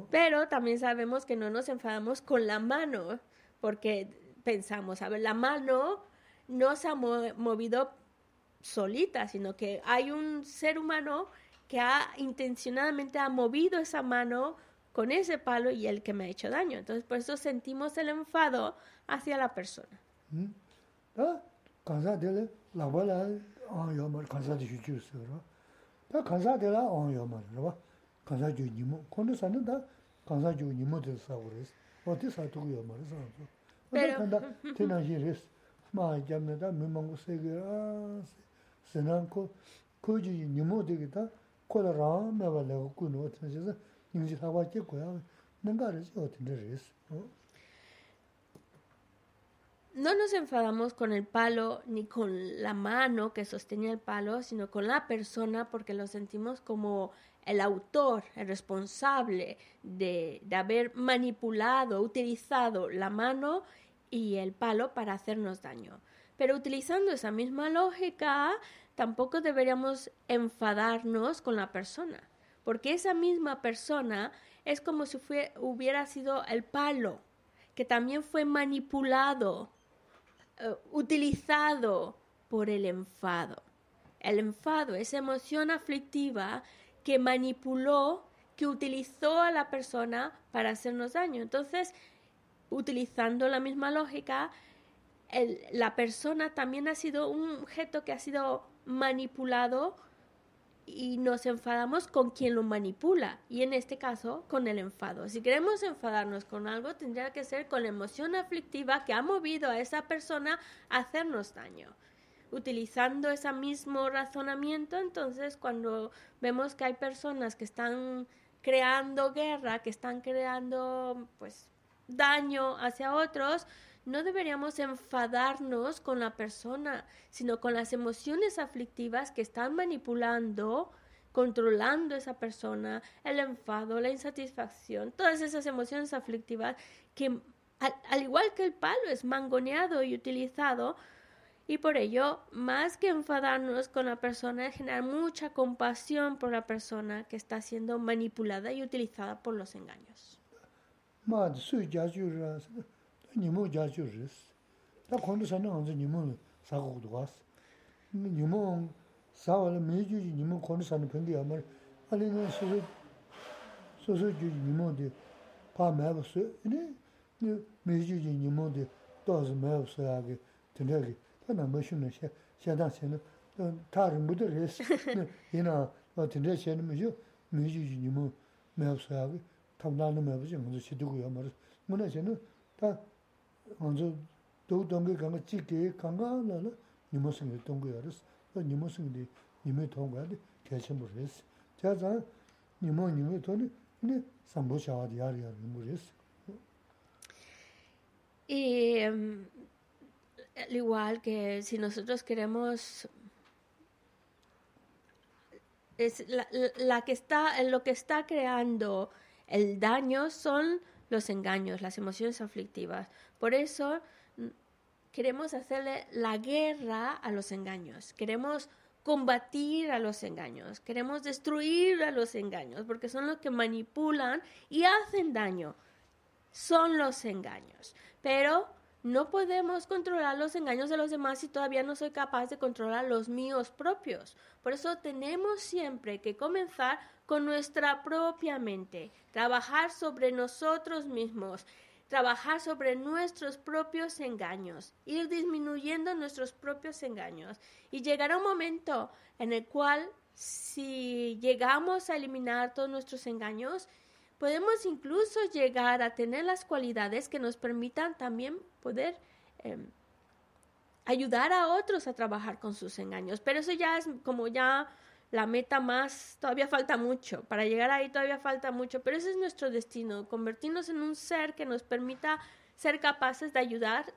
Pero también sabemos que no nos enfadamos con la mano, porque pensamos, a ver, la mano no se ha movido solita, sino que hay un ser humano que ha intencionadamente ha movido esa mano con ese palo y el que me ha hecho daño. Entonces, por eso sentimos el enfado hacia la persona. Pero, (laughs) no nos enfadamos con el palo ni con la mano que sostenía el palo, sino con la persona porque lo sentimos como el autor, el responsable de haber manipulado, utilizado la mano y el palo para hacernos daño. Pero utilizando esa misma lógica, tampoco deberíamos enfadarnos con la persona, porque esa misma persona es como si hubiera sido el palo, que también fue manipulado, eh, utilizado por el enfado. El enfado, esa emoción aflictiva que manipuló, que utilizó a la persona para hacernos daño. Entonces, utilizando la misma lógica, la persona también ha sido un objeto que ha sido manipulado y nos enfadamos con quien lo manipula y en este caso con el enfado. Si queremos enfadarnos con algo tendría que ser con la emoción aflictiva que ha movido a esa persona a hacernos daño. Utilizando ese mismo razonamiento, entonces cuando vemos que hay personas que están creando guerra, que están creando pues daño hacia otros, no deberíamos enfadarnos con la persona, sino con las emociones aflictivas que están manipulando, controlando esa persona, el enfado, la insatisfacción, todas esas emociones aflictivas que al, al igual que el palo es mangoneado y utilizado, y por ello, más que enfadarnos con la persona, es generar mucha compasión por la persona que está siendo manipulada y utilizada por los engaños. maa sui jachu rās, nimu jachu rīs. Tā khundu sāna ānzu nimu sāgu kudu gās. Nimu sāwa la mē juji nimu khundu sāna pingi āmar, āli nā susu, susu juji nimu di pā mēba su, ini mē juji nimu di dōzu mēba su āgi, tindāgi, tā nā mē shūna xēdāng xēna, tā rīmbudu rīs, inā tindā xēna mē juji nimu mēba su āgi, 모데 또즈 매버스 하게 되게 하나 머신은 시 시다세는 다른 무들 했어 이나 어떤 데세는 뭐죠 메주지 니모 매버스 하게 탐나는 매버지 먼저 시두고요 말을 문에서는 다 먼저 도 동계 강가 찍게 강가는 니모승이 동계 알았어 또 니모승이 니메 동가데 개천 모르겠어 자자 니모 니메 돈이 네 삼보샤와디 야리야 모르겠어 Y em, al igual que si nosotros queremos es la, la- la que está en lo que está creando el daño son los engaños, las emociones aflictivas. Por eso mm, queremos hacerle la guerra a los engaños. Queremos combatir a los engaños. Queremos destruir a los engaños porque son los que manipulan y hacen daño son los engaños. Pero no podemos controlar los engaños de los demás si todavía no soy capaz de controlar los míos propios. Por eso tenemos siempre que comenzar con nuestra propia mente, trabajar sobre nosotros mismos, trabajar sobre nuestros propios engaños, ir disminuyendo nuestros propios engaños. Y llegará un momento en el cual si llegamos a eliminar todos nuestros engaños, podemos incluso llegar a tener las cualidades que nos permitan también poder eh, ayudar a otros a trabajar con sus engaños. Pero eso ya es como ya la meta más, todavía falta mucho, para llegar ahí todavía falta mucho, pero ese es nuestro destino, convertirnos en un ser que nos permita ser capaces de ayudar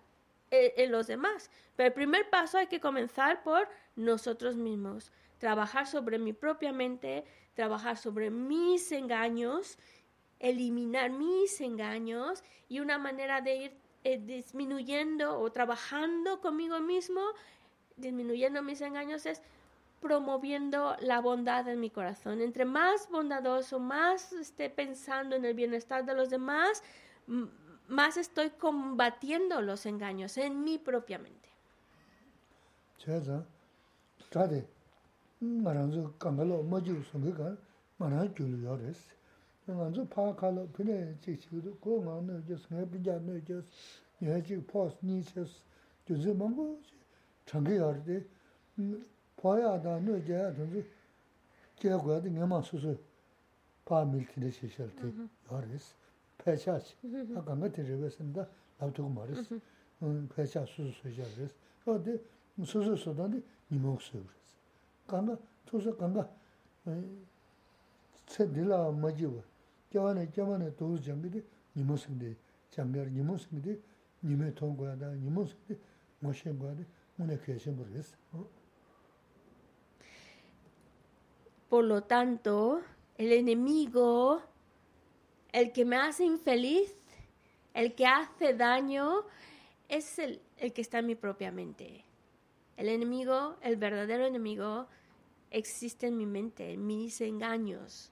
eh, en los demás. Pero el primer paso hay que comenzar por nosotros mismos, trabajar sobre mi propia mente, trabajar sobre mis engaños, eliminar mis engaños y una manera de ir eh, disminuyendo o trabajando conmigo mismo, disminuyendo mis engaños es promoviendo la bondad en mi corazón. Entre más bondadoso, más esté pensando en el bienestar de los demás, más estoy combatiendo los engaños en mi propia pōyā dā nō jē rōnzu jē guā dā ngā mā sū sū pā mīl tī dā shī shēl tī yā rīs, pē chā shī, ā gā ngā tī rī wē sī dā lāb tū gu mā rīs, pē chā sū sū shā rīs, rō dī sū sū sū dā dī nī mō sū rīs. Gā ngā, tū sū gā ngā, tsē dī lā mā jī wā, kia wā nē, kia wā nē tū sū jāng dī nī mō sīng dī, jāng gā rī nī mō sīng dī, nī mē tōng guā dā, nī mō sīng dī, ngō shēng guā dī, ngō nē kē shēng bō rīs. Por lo tanto, el enemigo, el que me hace infeliz, el que hace daño, es el, el que está en mi propia mente. El enemigo, el verdadero enemigo, existe en mi mente, en mis engaños.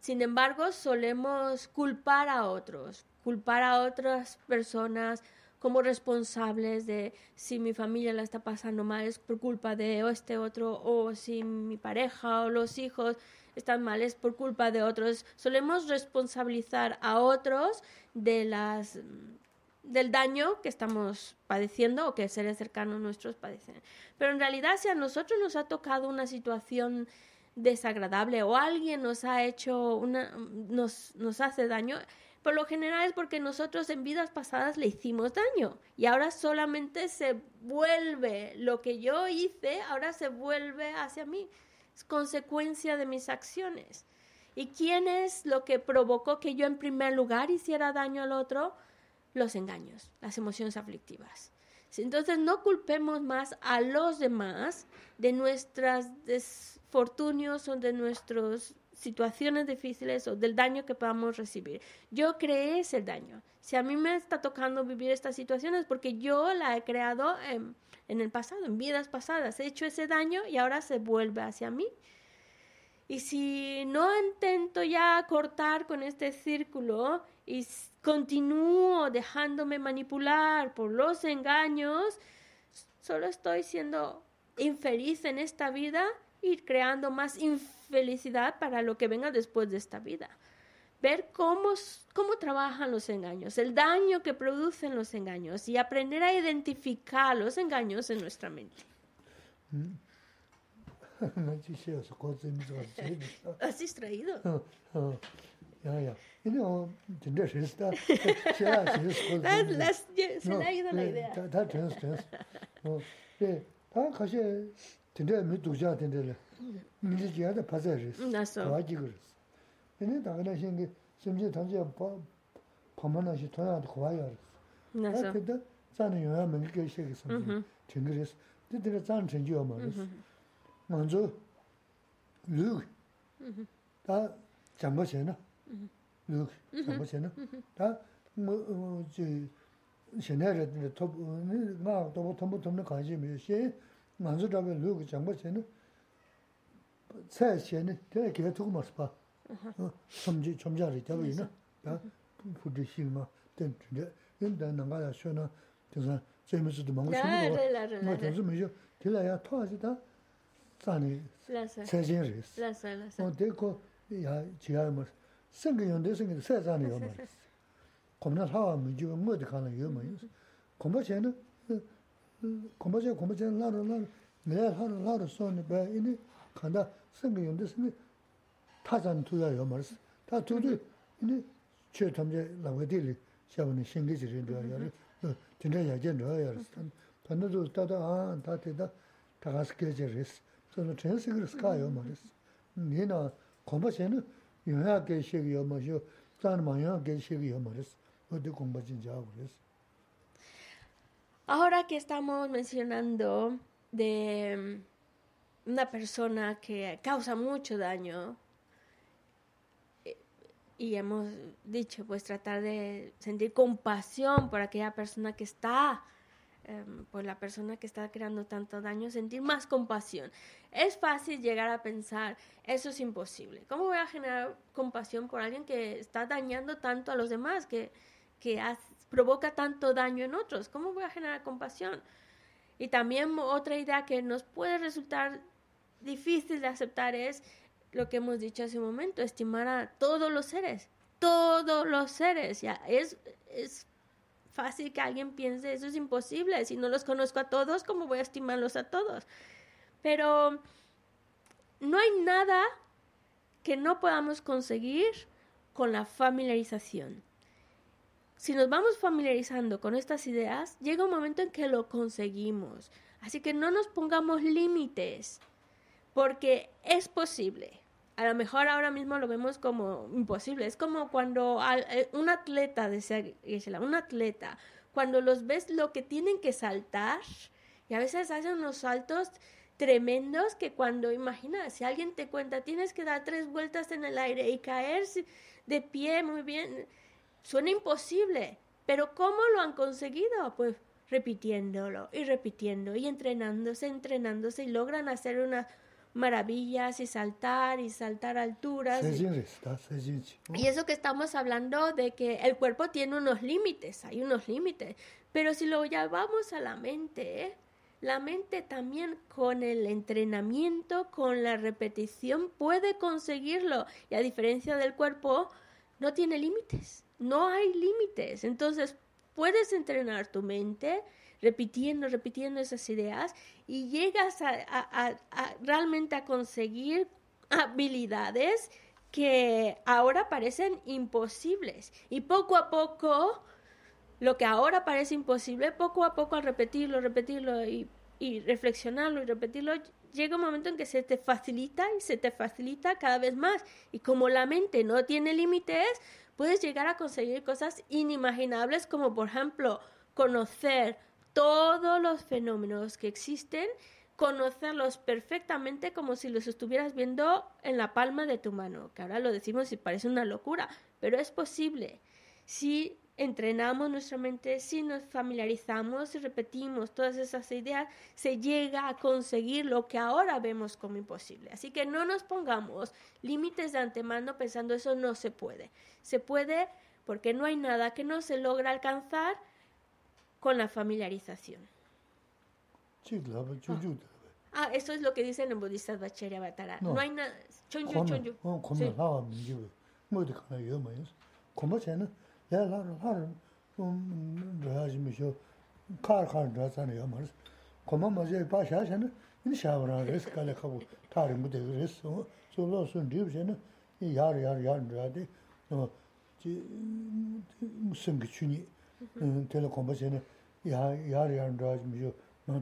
Sin embargo, solemos culpar a otros, culpar a otras personas como responsables de si mi familia la está pasando mal es por culpa de este otro, o si mi pareja o los hijos están mal es por culpa de otros. Solemos responsabilizar a otros de las del daño que estamos padeciendo o que seres cercanos nuestros padecen. Pero en realidad si a nosotros nos ha tocado una situación desagradable o alguien nos ha hecho una nos, nos hace daño, por lo general es porque nosotros en vidas pasadas le hicimos daño y ahora solamente se vuelve lo que yo hice, ahora se vuelve hacia mí. Es consecuencia de mis acciones. ¿Y quién es lo que provocó que yo en primer lugar hiciera daño al otro? Los engaños, las emociones aflictivas. Entonces no culpemos más a los demás de nuestras desfortunios o de nuestras situaciones difíciles o del daño que podamos recibir. Yo creé ese daño. Si a mí me está tocando vivir estas situaciones porque yo la he creado en, en el pasado, en vidas pasadas, he hecho ese daño y ahora se vuelve hacia mí. Y si no intento ya cortar con este círculo y continúo dejándome manipular por los engaños, solo estoy siendo infeliz en esta vida y creando más infelicidad para lo que venga después de esta vida. Ver cómo, cómo trabajan los engaños, el daño que producen los engaños y aprender a identificar los engaños en nuestra mente. (laughs) ¿Has (laughs) distraído? Ya, ya. Y no, tendré que estar. (laughs) Se le ha ido la idea. Está tenso, tenso. No, ah, casi tendré mi duja tendré. Mi 밀리 지야다 파자리.스 나서. 와지그스 근데 다가나 신게 심지 던지 봐 밤만하시 토야도 고와요 나서. 근데 자는 요야 밀게 시작했어 땡그레스 근데 자는 전지요 말스 먼저 룩.다 잠버세나? 룩. 잠버세나? 다뭐저 셴나르 톱 나도 톱 톱는 관심이 시 먼저 잡을 룩 잠버세나? tsaya xene, tena kaya tuku marsi pa, samji, chomja ri tabi ina, ya, fuji xingma, ten tunja, yin ten nanga ya xio na, tensa, zayma zidu mangu xingu wa, ma tenzi mi xio, tila ya toa zi ta, zani, tsaya xen ri, o de ko, ya, jiga ya marsi, sengi yon de sengi tsaya zani yo marsi, komna sawa mi jiwa ngo de kana yo marsi, komba xene, komba xene, komba xene, laro, laro, nilaya laro, laro, so ni, baya, ini, kanda, 로 내가 하는 나로 손에 배 이니 간다 생겨 연대 생겨 타잔 두야 요 말이야. 다 두두 이니 최 탐제 라고들이 샤브는 신기지를 되어야 진짜 야견 넣어야 단어도 따다 아 다대다 다 가서 계절했어. 저는 전세를 스카요 말했어. 니나 공부전에 영향 계시기요 뭐죠. 짠 마냥 계시기요 말했어. 어디 공부 진짜 하고 그랬어. Ahora que estamos mencionando de una persona que causa mucho daño y hemos dicho pues tratar de sentir compasión por aquella persona que está em, por la persona que está creando tanto daño, sentir más compasión. Es fácil llegar a pensar, eso es imposible. ¿Cómo voy a generar compasión por alguien que está dañando tanto a los demás, que, que provoca tanto daño en otros? ¿Cómo voy a generar compasión? Y también otra idea que nos puede resultar difícil de aceptar es lo que hemos dicho hace un momento, estimar a todos los seres, todos los seres. Ya es, es fácil que alguien piense eso es imposible. Si no los conozco a todos, ¿cómo voy a estimarlos a todos? Pero no hay nada que no podamos conseguir con la familiarización. Si nos vamos familiarizando con estas ideas, llega un momento en que lo conseguimos. Así que no nos pongamos límites, porque es posible. A lo mejor ahora mismo lo vemos como imposible. Es como cuando eh, un atleta, decía Gisela, un atleta, cuando los ves lo que tienen que saltar, y a veces hacen unos saltos tremendos que cuando, imagina, si alguien te cuenta, tienes que dar tres vueltas en el aire y caer de pie muy bien, suena imposible. Pero ¿cómo lo han conseguido? Pues repitiéndolo y repitiendo y entrenándose, entrenándose y logran hacer unas maravillas y saltar y saltar alturas. Y eso que estamos hablando de que el cuerpo tiene unos límites, hay unos límites, pero si lo llevamos a la mente, ¿eh? la mente también con el entrenamiento, con la repetición puede conseguirlo y a diferencia del cuerpo no tiene límites, no hay límites, entonces puedes entrenar tu mente repitiendo, repitiendo esas ideas y llegas a, realmente a conseguir habilidades que ahora parecen imposibles. Y poco a poco, lo que ahora parece imposible, poco a poco al repetirlo, repetirlo y, y reflexionarlo y repetirlo, llega un momento en que se te facilita y se te facilita cada vez más. Y como la mente no tiene límites, puedes llegar a conseguir cosas inimaginables como por ejemplo conocer todos los fenómenos que existen conocerlos perfectamente como si los estuvieras viendo en la palma de tu mano, que ahora lo decimos y parece una locura, pero es posible. Si entrenamos nuestra mente, si nos familiarizamos y repetimos todas esas ideas, se llega a conseguir lo que ahora vemos como imposible. Así que no nos pongamos límites de antemano pensando eso no se puede. Se puede porque no hay nada que no se logra alcanzar con la familiarización. Ah, eso es lo que dicen en budistas Bacharya Avatara. No. no hay nada yār yār rāj mī yō nā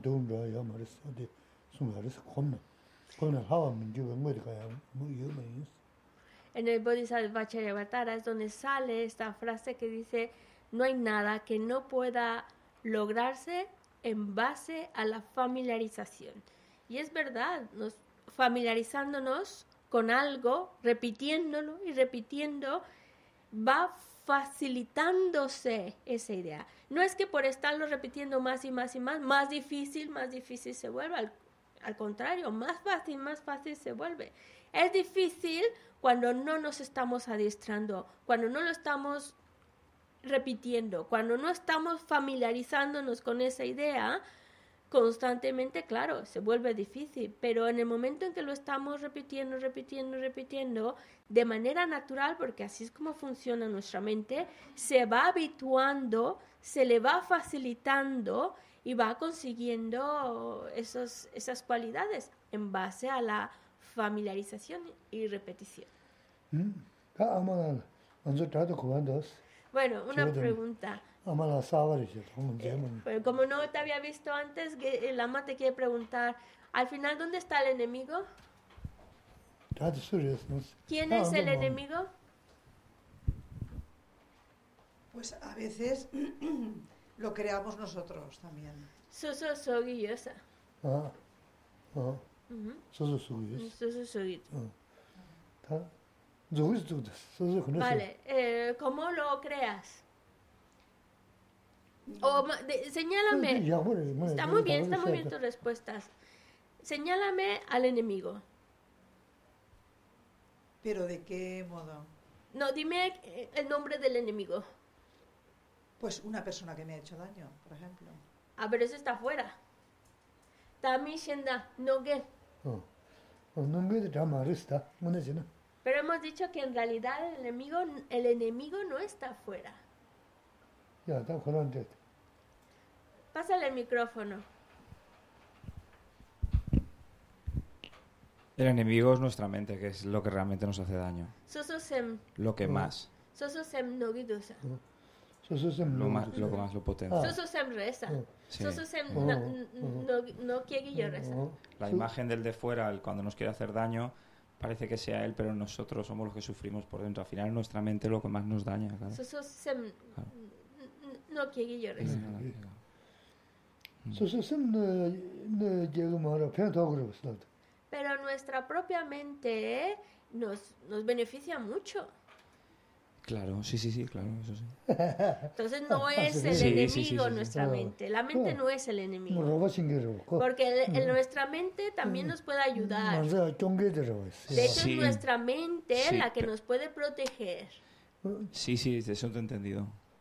En el Bodhisattva es donde sale esta frase que dice no hay nada que no pueda lograrse en base a la familiarización. Y es verdad, nos familiarizándonos con algo, repitiéndolo y repitiendo, va facilitándose esa idea. No es que por estarlo repitiendo más y más y más, más difícil, más difícil se vuelva. Al, al contrario, más fácil, más fácil se vuelve. Es difícil cuando no nos estamos adiestrando, cuando no lo estamos repitiendo, cuando no estamos familiarizándonos con esa idea constantemente, claro, se vuelve difícil, pero en el momento en que lo estamos repitiendo, repitiendo, repitiendo, de manera natural, porque así es como funciona nuestra mente, se va habituando, se le va facilitando y va consiguiendo esos, esas cualidades en base a la familiarización y repetición. Bueno, una pregunta. Eh, como no te había visto antes, el ama te quiere preguntar, al final, ¿dónde está el enemigo? ¿Quién es el enemigo? Pues a veces (clears throat) lo creamos nosotros también. Soso soguillosa. Ah. Soso soguillosa. Soso soguillosa. Vale, eh, ¿cómo lo creas? O de, señálame. Está muy bien, está muy bien tus respuestas. Señálame al enemigo. ¿Pero de qué modo? No, dime eh, el nombre del enemigo. Pues una persona que me ha hecho daño, por ejemplo. Ah, pero eso está fuera. Tami Shenda, no que. Pero hemos dicho que en realidad el enemigo, el enemigo no está fuera. Ya, está jugando Pásale el micrófono. El enemigo es nuestra mente, que es lo que realmente nos hace daño. Sososem. Lo que más. Sososem nogidosa. Sososem lo más, lo más lo potente. Sososem reza. Sososem no quiere yo reza. La imagen del de fuera, cuando nos quiere hacer daño, parece que sea él, pero nosotros somos los que sufrimos por dentro. Al final nuestra mente es lo que más nos daña. Sososem claro. Em sem Claro. no quiere yo reza. 소소섬 너 제가 말아 편도 그러었어 Pero nuestra propia mente nos, nos beneficia mucho. Claro, sí, sí, sí, claro, eso sí. Entonces no es sí, el sí, enemigo sí, sí, sí. nuestra Ah. mente. La mente Ah. no es el 뭐 enemigo. 로봇 신기로 거 Porque el- el- nuestra mente también nos puede ayudar. 맞아 종게 들어왔어 De hecho, Sí. es nuestra mente Sí, la que pero- nos puede proteger. Sí, sí, eso te he entendido.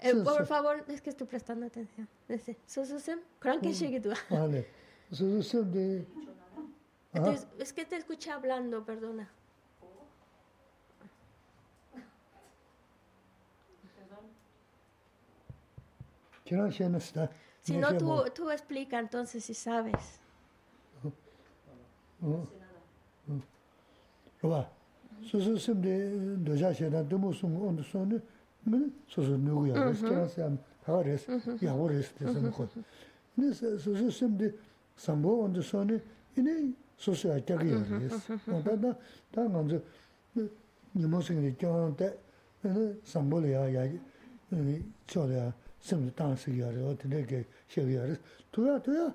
Eh, por favor, es que estoy prestando atención. Dice, creo que es que te escuché hablando, perdona. Si no, tú, tú explica entonces si sabes. Uh, uh, uh. 소소 쌤데 너자 시에다 너무 숨 온도 손에 뭐 소소 누구야? 스트레스 안 하레스 야 오레스 되는 거. 근데 소소 쌤데 삼보 온도 손에 이네 소소 아짝이야. 나다 다 먼저 니모생이 껴한테 네 삼보리야 야 이, 저야 쌤도 당스기야를 어떻게 게 시기야를 도야 도야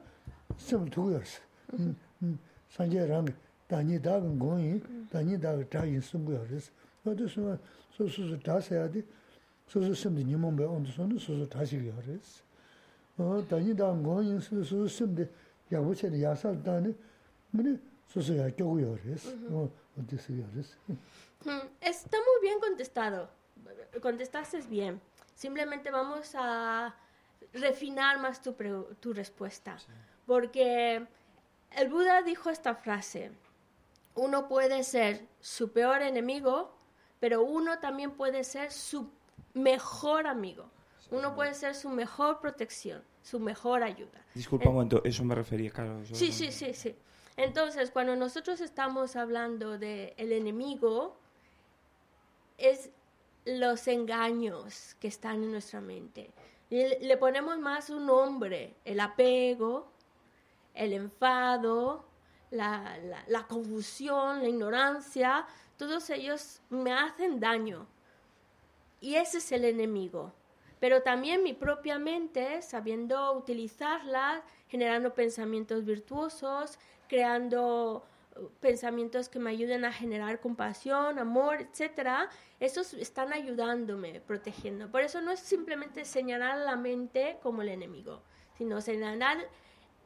쌤 두고였어. 음, 음, 산재랑 다니 다근 거이 다니 다 자인 숨고야를. 어디서 소소소 다서야 돼. 소소 쌤도 니몸에 온도서는 소소 다시기야를. 어 다니 다근 거이 소소 쌤도 야부체는 야살다니 뭐네 소소야 겨고야를. 어 어디서 야를. Mm, Está muy bien contestado. Contestaste bien. Simplemente vamos a refinar más tu, pre- tu respuesta. Porque el Buda dijo esta frase. uno puede ser su peor enemigo, pero uno también puede ser su mejor amigo. Uno puede ser su mejor protección, su mejor ayuda. Disculpa un momento, eso me refería, claro. Sí, sí, sí, sí. Entonces, cuando nosotros estamos hablando del el enemigo, es los engaños que están en nuestra mente. Le ponemos más un nombre, el apego, el enfado, la, confusión, la ignorancia, todos ellos me hacen daño. Y ese es el enemigo. Pero también mi propia mente, sabiendo utilizarla, generando pensamientos virtuosos, creando uh, pensamientos que me ayuden a generar compasión, amor, etcétera, esos están ayudándome, protegiendo. Por eso no es simplemente señalar la mente como el enemigo, sino señalar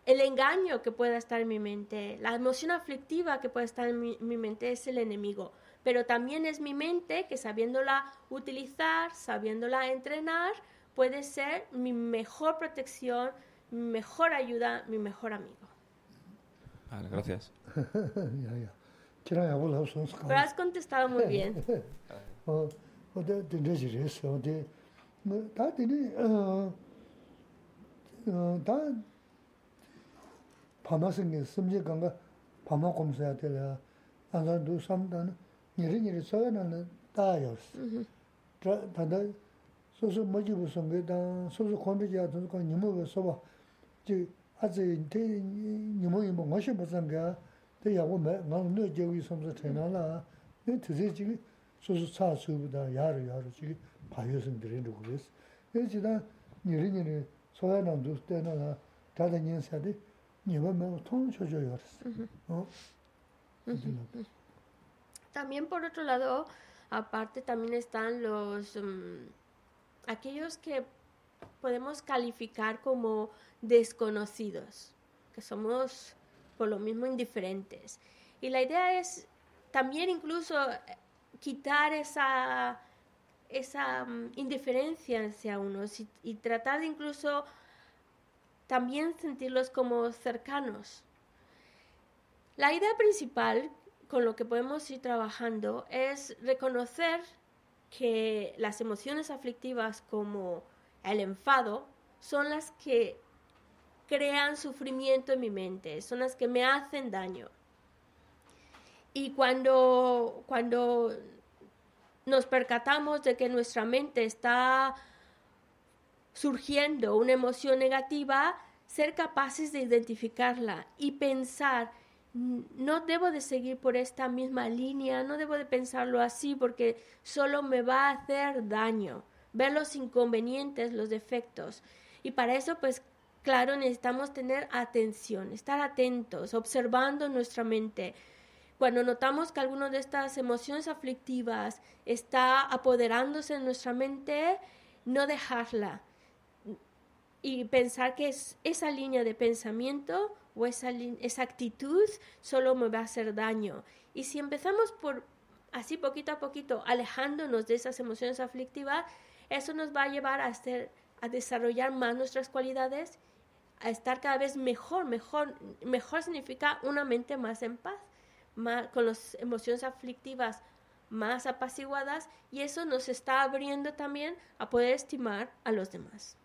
el engaño que pueda estar en mi mente, la emoción aflictiva que pueda estar en mi, mente es el enemigo, pero también es mi mente que sabiéndola utilizar, sabiéndola entrenar, puede ser mi mejor protección, mi mejor ayuda, mi mejor amigo. Vale, gracias. (laughs) Pero has contestado muy bien. pama singe simje ganga pama kumsaya tila anza du samdana niri niri soya nana dayos tanda sosu majibu sunge dan sosu kondi jaya tunzu kwa nimo we soba ji azi te nimo imo ngashi basanga te yago me nga no jewi somsa tena la ne tizi jigi sosu tsa subu dan yaru yaru jigi payo sing dirin rugu wesi ne jida niri niri soya nana du tena la tada nyen sayade También por otro lado, aparte también están los um, aquellos que podemos calificar como desconocidos, que somos por lo mismo indiferentes. Y la idea es también incluso eh, quitar esa, esa mm, indiferencia hacia unos y, y, tratar de incluso también sentirlos como cercanos. La idea principal con lo que podemos ir trabajando es reconocer que las emociones aflictivas como el enfado son las que crean sufrimiento en mi mente, son las que me hacen daño. Y cuando, cuando nos percatamos de que nuestra mente está surgiendo una emoción negativa, ser capaces de identificarla y pensar, no debo de seguir por esta misma línea, no debo de pensarlo así porque solo me va a hacer daño, ver los inconvenientes, los defectos. Y para eso, pues claro, necesitamos tener atención, estar atentos, observando nuestra mente. Cuando notamos que alguna de estas emociones aflictivas está apoderándose en nuestra mente, no dejarla y pensar que es esa línea de pensamiento o esa, esa actitud solo me va a hacer daño. Y si empezamos por así poquito a poquito alejándonos de esas emociones aflictivas, eso nos va a llevar a, desarrollar más nuestras cualidades, a estar cada vez mejor, mejor, mejor significa una mente más en paz, con las emociones aflictivas más apaciguadas y eso nos está abriendo también a poder estimar a los demás.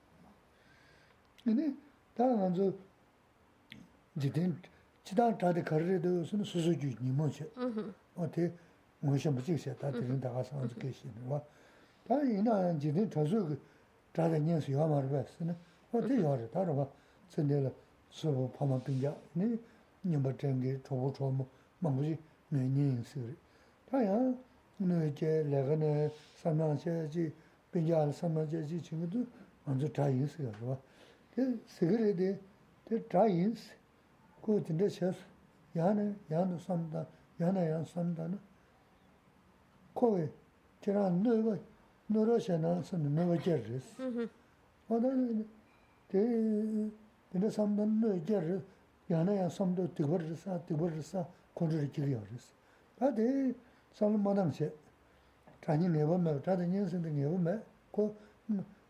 근데 다 먼저 지든 지단 다데 거래도 무슨 수수주 니모체 어때? 뭐셔 무지세 다 들은 다 가서 먼저 계시는 거?다 이나 지든 저수 다데 년수 요 말을 봤으나 어때? 요래 다로 봐. 전에라 수보 파마 빙자. 네 님버된 게 저거 저거 뭐지? 매년스 다야 오늘 이제 레가네 삼만세지 빙자 삼만세지 친구도 먼저 다 인수가 봐. sikiri di, di dra yins, ku dinda shas, yana, yana samda, yana yana samda na, kowe, tira nuwa, nuro she na mm-hmm. samda nuwa jer res. Oda, di, dinda samda nuwa jer res, yana yana samda tibar resa, tibar resa, kondri jiga res. A di, samda madang she, dra nyi nyewa me, dra di nyin nyewa me, ko,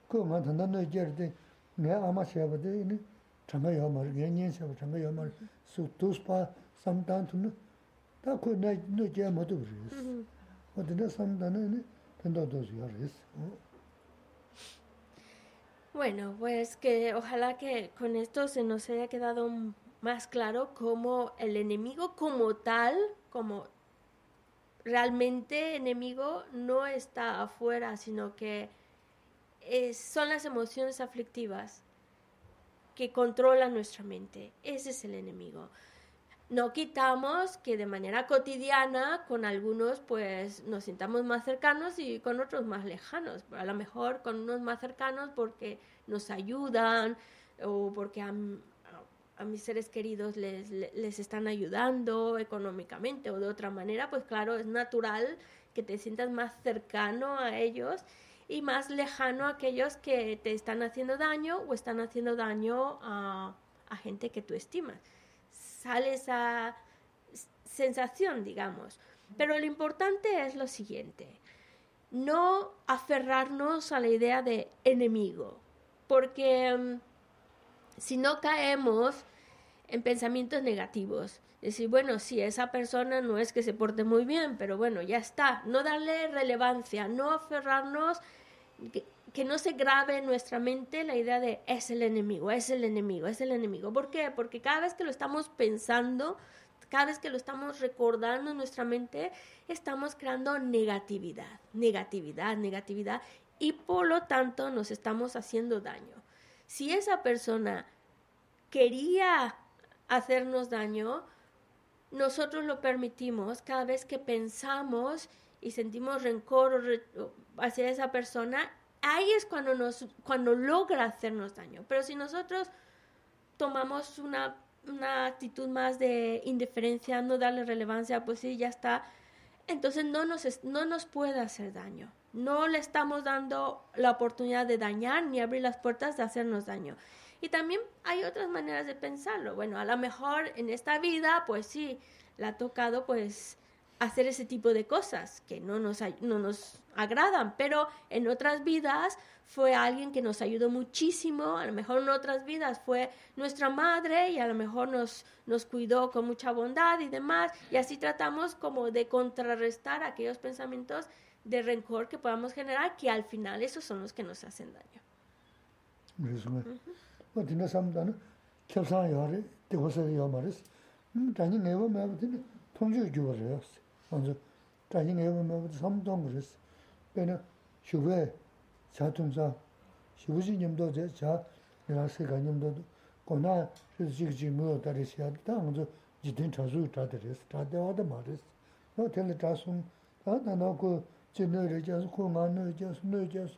ko nga tanda nuwa jer di, nga ama sheba de changa yaw mar, yan yan shaba changa yaw mar, su tus pa samdaan tu nu, ta ku na nu jaya madu res. O dina samdaan ni penda dos yaw res. Bueno, pues que ojalá que con esto se nos haya quedado más claro cómo el enemigo como tal, como realmente enemigo, no está afuera, sino que es, son las emociones aflictivas que controla nuestra mente. Ese es el enemigo. No quitamos que de manera cotidiana con algunos pues nos sintamos más cercanos y con otros más lejanos. A lo mejor con unos más cercanos porque nos ayudan o porque a mis seres queridos les, les están ayudando económicamente o de otra manera, pues claro, es natural que te sientas más cercano a ellos y más lejano a aquellos que te están haciendo daño o están haciendo daño a, a gente que tú estimas. Sale esa sensación, digamos. Pero lo importante es lo siguiente, no aferrarnos a la idea de enemigo, porque mm, si no caemos en pensamientos negativos, decir, bueno, sí, esa persona no es que se porte muy bien, pero bueno, ya está. No darle relevancia, no aferrarnos, que, que, no se grabe en nuestra mente la idea de es el enemigo, es el enemigo, es el enemigo. ¿Por qué? Porque cada vez que lo estamos pensando, cada vez que lo estamos recordando en nuestra mente, estamos creando negatividad, negatividad, negatividad. y por lo tanto nos estamos haciendo daño. Si esa persona quería hacernos daño, nosotros lo permitimos cada vez que pensamos y sentimos rencor hacia esa persona, ahí es cuando nos cuando logra hacernos daño. Pero si nosotros tomamos una, una actitud más de indiferencia, no darle relevancia, pues sí, ya está, entonces no nos, no nos puede hacer daño. No le estamos dando la oportunidad de dañar ni abrir las puertas de hacernos daño. Y también hay otras maneras de pensarlo. Bueno, a lo mejor en esta vida, pues sí, le ha tocado pues hacer ese tipo de cosas que no nos, no nos agradan, pero en otras vidas fue alguien que nos ayudó muchísimo, a lo mejor en otras vidas fue nuestra madre y a lo mejor nos, nos cuidó con mucha bondad y demás, y así tratamos como de contrarrestar aquellos pensamientos de rencor que podamos generar, que al final esos son los que nos hacen daño. Eso es. uh -huh. 뭐 디나 삼다는 겹상 요래 되고서 요 말이스 음 단이 내가 말든 통주 주어요 먼저 단이 내가 말 삼동 그랬어 배는 휴배 자동차 휴부지 님도 제자 내가 세가 님도 고나 지지 뭐 다르시야 당저 지든 자주 다들었어 다대와도 말했어 너 텔레 자순 다나고 진너를 자수 고만을 자수 너 자수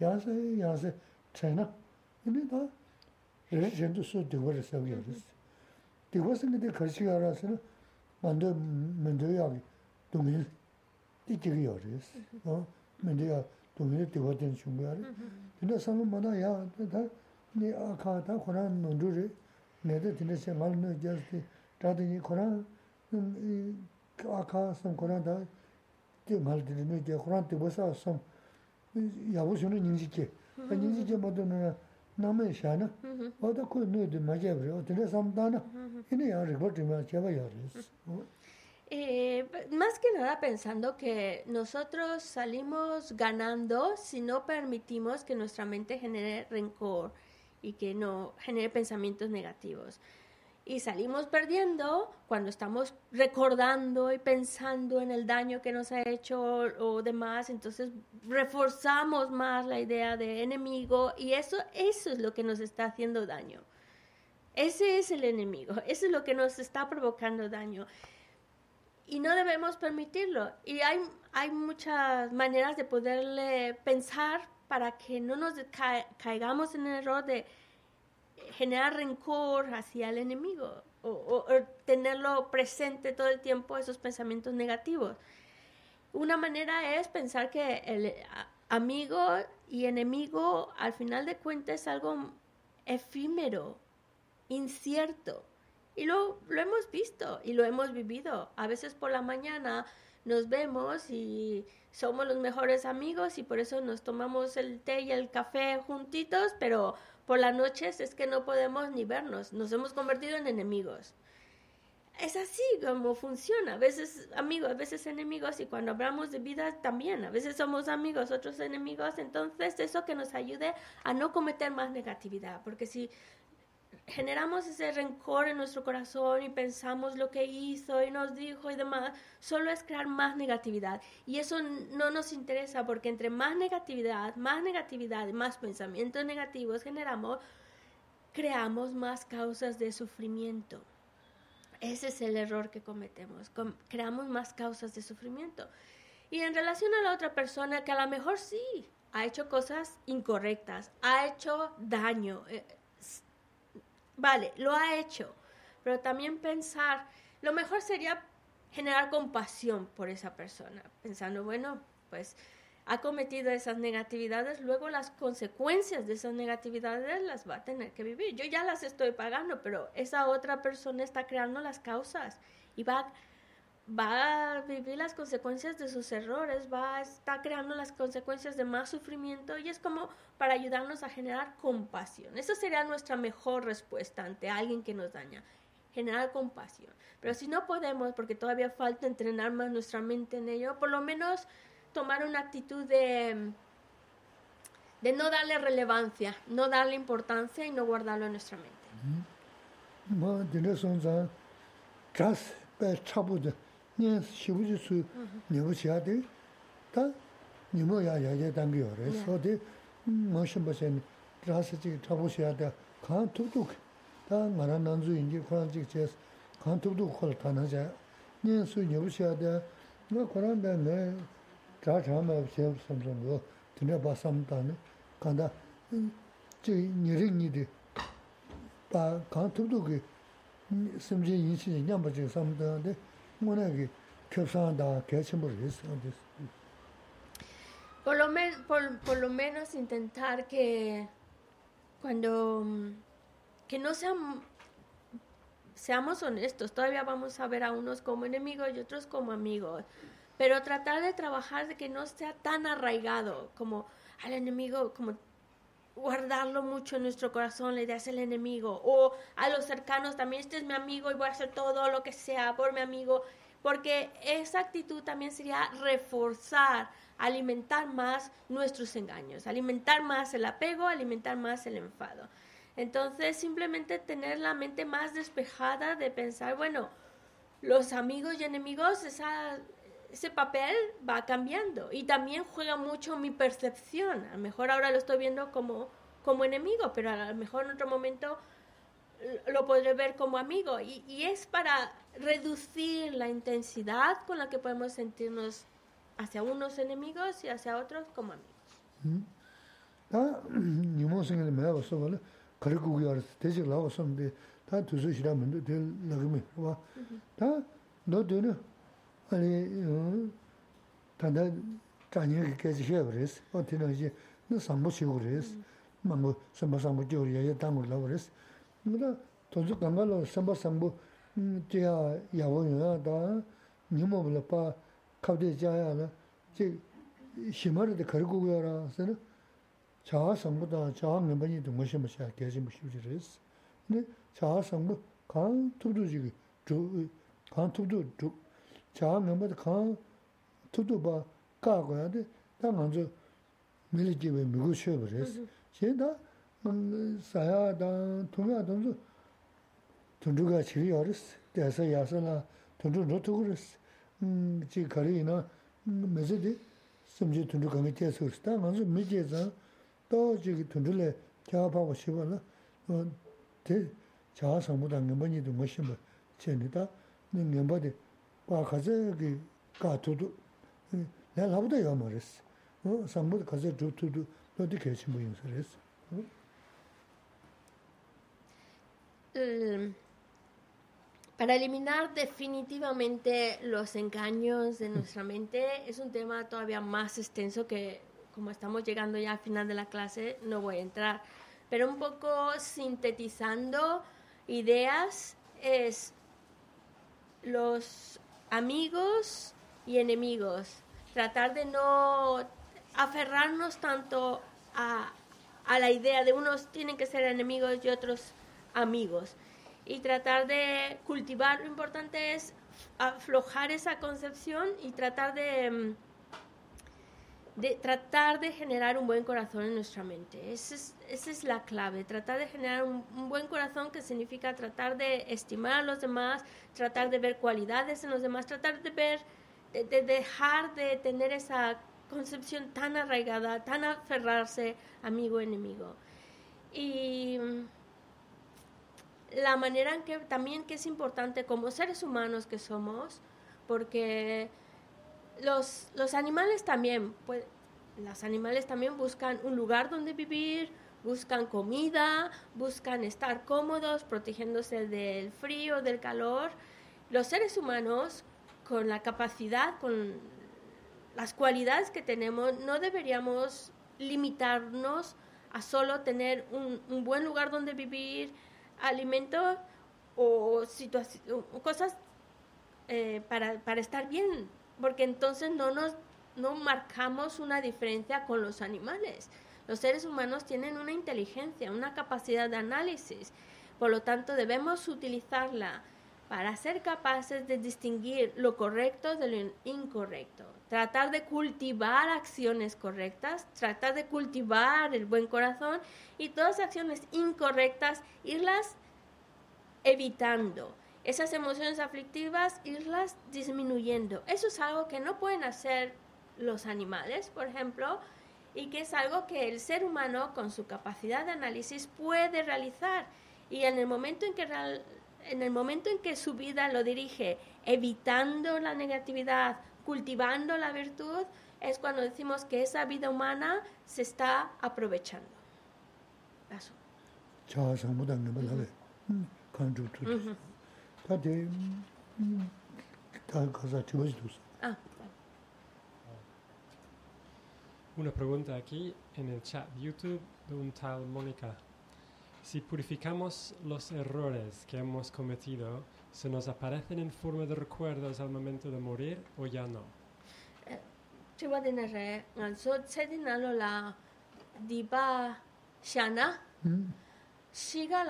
야세 야세 채나 근데 다 렌도 소 되버를 써요. 되버서 근데 같이 알아서 먼저 먼저 여기 동일 이기요. 어? 먼저 동일 되버든 중요하. 근데 상은 뭐나 야, 다네 아카다 코란 논주리 내도 드네세 말는 저스티 다더니 코란 이 아카 섬 코란다 티 말드는 게 코란 티 벗어 섬 야보시는 인식이 아니 인식이 뭐든 nāma shā na, wāda nū na, yā yā. Eh, más que nada pensando que nosotros salimos ganando si no permitimos que nuestra mente genere rencor y que no genere pensamientos negativos. Y salimos perdiendo cuando estamos recordando y pensando en el daño que nos ha hecho o, demás, entonces reforzamos más la idea de enemigo y eso, eso es lo que nos está haciendo daño. Ese es el enemigo, eso es lo que nos está provocando daño y no debemos permitirlo. Y hay, hay muchas maneras de poderle pensar para que no nos ca- caigamos en el error de generar rencor hacia el enemigo o, tenerlo presente todo el tiempo, esos pensamientos negativos. Una manera es pensar que el amigo y enemigo al final de cuentas es algo efímero, incierto. Y lo, lo hemos visto y lo hemos vivido. A veces por la mañana nos vemos y somos los mejores amigos y por eso nos tomamos el té y el café juntitos, pero por las noches es que no podemos ni vernos. Nos hemos convertido en enemigos. Es así como funciona. A veces amigos, a veces enemigos y cuando hablamos de vida también. A veces somos amigos, otros enemigos. Entonces eso que nos ayude a no cometer más negatividad. Porque si generamos ese rencor en nuestro corazón y pensamos lo que hizo y nos dijo y demás, solo es crear más negatividad. Y eso no nos interesa porque entre más negatividad, más negatividad y más pensamientos negativos generamos, creamos más causas de sufrimiento. Ese es el error que cometemos. com- creamos más causas de sufrimiento. Y en relación a la otra persona que a lo mejor sí ha hecho cosas incorrectas, ha hecho daño, eh, vale, lo ha hecho, pero también pensar, lo mejor sería generar compasión por esa persona, pensando, bueno, pues ha cometido esas negatividades, luego las consecuencias de esas negatividades las va a tener que vivir. Yo ya las estoy pagando, pero esa otra persona está creando las causas y va, va a vivir las consecuencias de sus errores, va a estar creando las consecuencias de más sufrimiento y es como para ayudarnos a generar compasión. Esa sería nuestra mejor respuesta ante alguien que nos daña, generar compasión. Pero si no podemos, porque todavía falta entrenar más nuestra mente en ello, por lo menos tomar una actitud de, de no darle relevancia, no darle importancia y no guardarlo en nuestra mente. 네 손자 가스 배 차부데 니 시부지 수 내고 지야데 다 nimo ya ya ya dangi yo res. Yeah. O di ma shimba chen rasa chigi chabu shiya da kaan tuk tuk. Da nga ra nanzu ingi Kurang chigi ches kaan tuk tuk khol tana cha. Nyen su nyobu shiya da nga Kurang da nga cha cha ma shiya samsam go. Tina ba sam ta ne. Kanda chigi nyeri nyi di ba kaan tuk tuk ki simchi yin chi nyamba chigi sam Por lo, men- por, por lo menos intentar que cuando mm, que no sean seamos honestos, todavía vamos a ver a unos como enemigos y otros como amigos, pero tratar de trabajar de que no sea tan arraigado como al enemigo, como guardarlo mucho en nuestro corazón, la idea es el enemigo, o a los cercanos también, este es mi amigo y voy a hacer todo lo que sea por mi amigo, porque esa actitud también sería reforzar, alimentar más nuestros engaños, alimentar más el apego, alimentar más el enfado. Entonces, simplemente tener la mente más despejada de pensar, bueno, los amigos y enemigos, esa, ese papel va cambiando y también juega mucho mi percepción. A lo mejor ahora lo estoy viendo como, como enemigo, pero a lo mejor en otro momento lo podré ver como amigo. Y, y es para reducir la intensidad con la que podemos sentirnos hacia unos enemigos y hacia otros como amigos. Mm. Uh (clears throat) -huh. 아니 어 단다 자녀가 깨지 해 그랬어. 어떻게 이제 너 상부 치고 그랬어. 망고 선바 상부 교리 야야 당을 나 그랬어. 그러다 돈주 강가로 선바 상부 음 제가 야원이야 다 니모블 봐 갑자기 자야라. 제 심하게 그리고 그러라서는 자아 성부다 자아 면번이도 무시 무시 계지 무시 그랬어. 근데 자아 성부 간 투두지기 저간 투두 chāwa ngāmbata kāng tutu bā kā kuyā de tā ngānsu mīli jīwa mīgu shuwa rēs. Mm-hmm. Chē tā sāyā dāng tūngyā dāngsu tūndu kā chīrī yā rēs, dēsā yāsā nā tūndu rō tūgu rēs. Chī kārī yinā mēsā de samchī tūndu kāngi tēsā rēs. Tā ngānsu mī jē zāng tō chī tūndu lē chāwa pāpa shiwa nā tē chāwa sāmbu tā ngāmba nī tu ngā shimba chē nī tā ngāmba de el- para eliminar definitivamente los engaños de nuestra mente es un tema todavía más extenso que como estamos llegando ya al final de la clase no voy a entrar. Pero un poco sintetizando ideas es los amigos y enemigos. Tratar de no aferrarnos tanto a, a la idea de unos tienen que ser enemigos y otros amigos. Y tratar de cultivar lo importante es aflojar esa concepción y tratar de mm, de tratar de generar un buen corazón en nuestra mente. Esa es, esa es la clave, tratar de generar un, buen corazón que significa tratar de estimar a los demás, tratar de ver cualidades en los demás, tratar de ver, de, de dejar de tener esa concepción tan arraigada, tan aferrarse amigo-enemigo. Y la manera en que también que es importante como seres humanos que somos, porque los, los animales también, pues, los animales también buscan un lugar donde vivir, buscan comida, buscan estar cómodos, protegiéndose del frío, del calor. Los seres humanos, con la capacidad, con las cualidades que tenemos, no deberíamos limitarnos a solo tener un, un buen lugar donde vivir, alimento o, o cosas eh, para, para estar bien, porque entonces no nos no marcamos una diferencia con los animales. Los seres humanos tienen una inteligencia, una capacidad de análisis, por lo tanto debemos utilizarla para ser capaces de distinguir lo correcto de lo incorrecto, tratar de cultivar acciones correctas, tratar de cultivar el buen corazón y todas acciones incorrectas irlas evitando. Esas emociones aflictivas irlas disminuyendo. Eso es algo que no pueden hacer los animales, por ejemplo, y que es algo que el ser humano con su capacidad de análisis puede realizar. Y en el momento en que real- en el momento en que su vida lo dirige evitando la negatividad, cultivando la virtud, es cuando decimos que esa vida humana se está aprovechando. Eso. chā sāṅgō sā. Ah, Una pregunta aquí en el chat de YouTube de un tal Mónica. Si purificamos los errores que hemos cometido, ¿se nos aparecen en forma de recuerdos al momento de morir o ya no? chiwa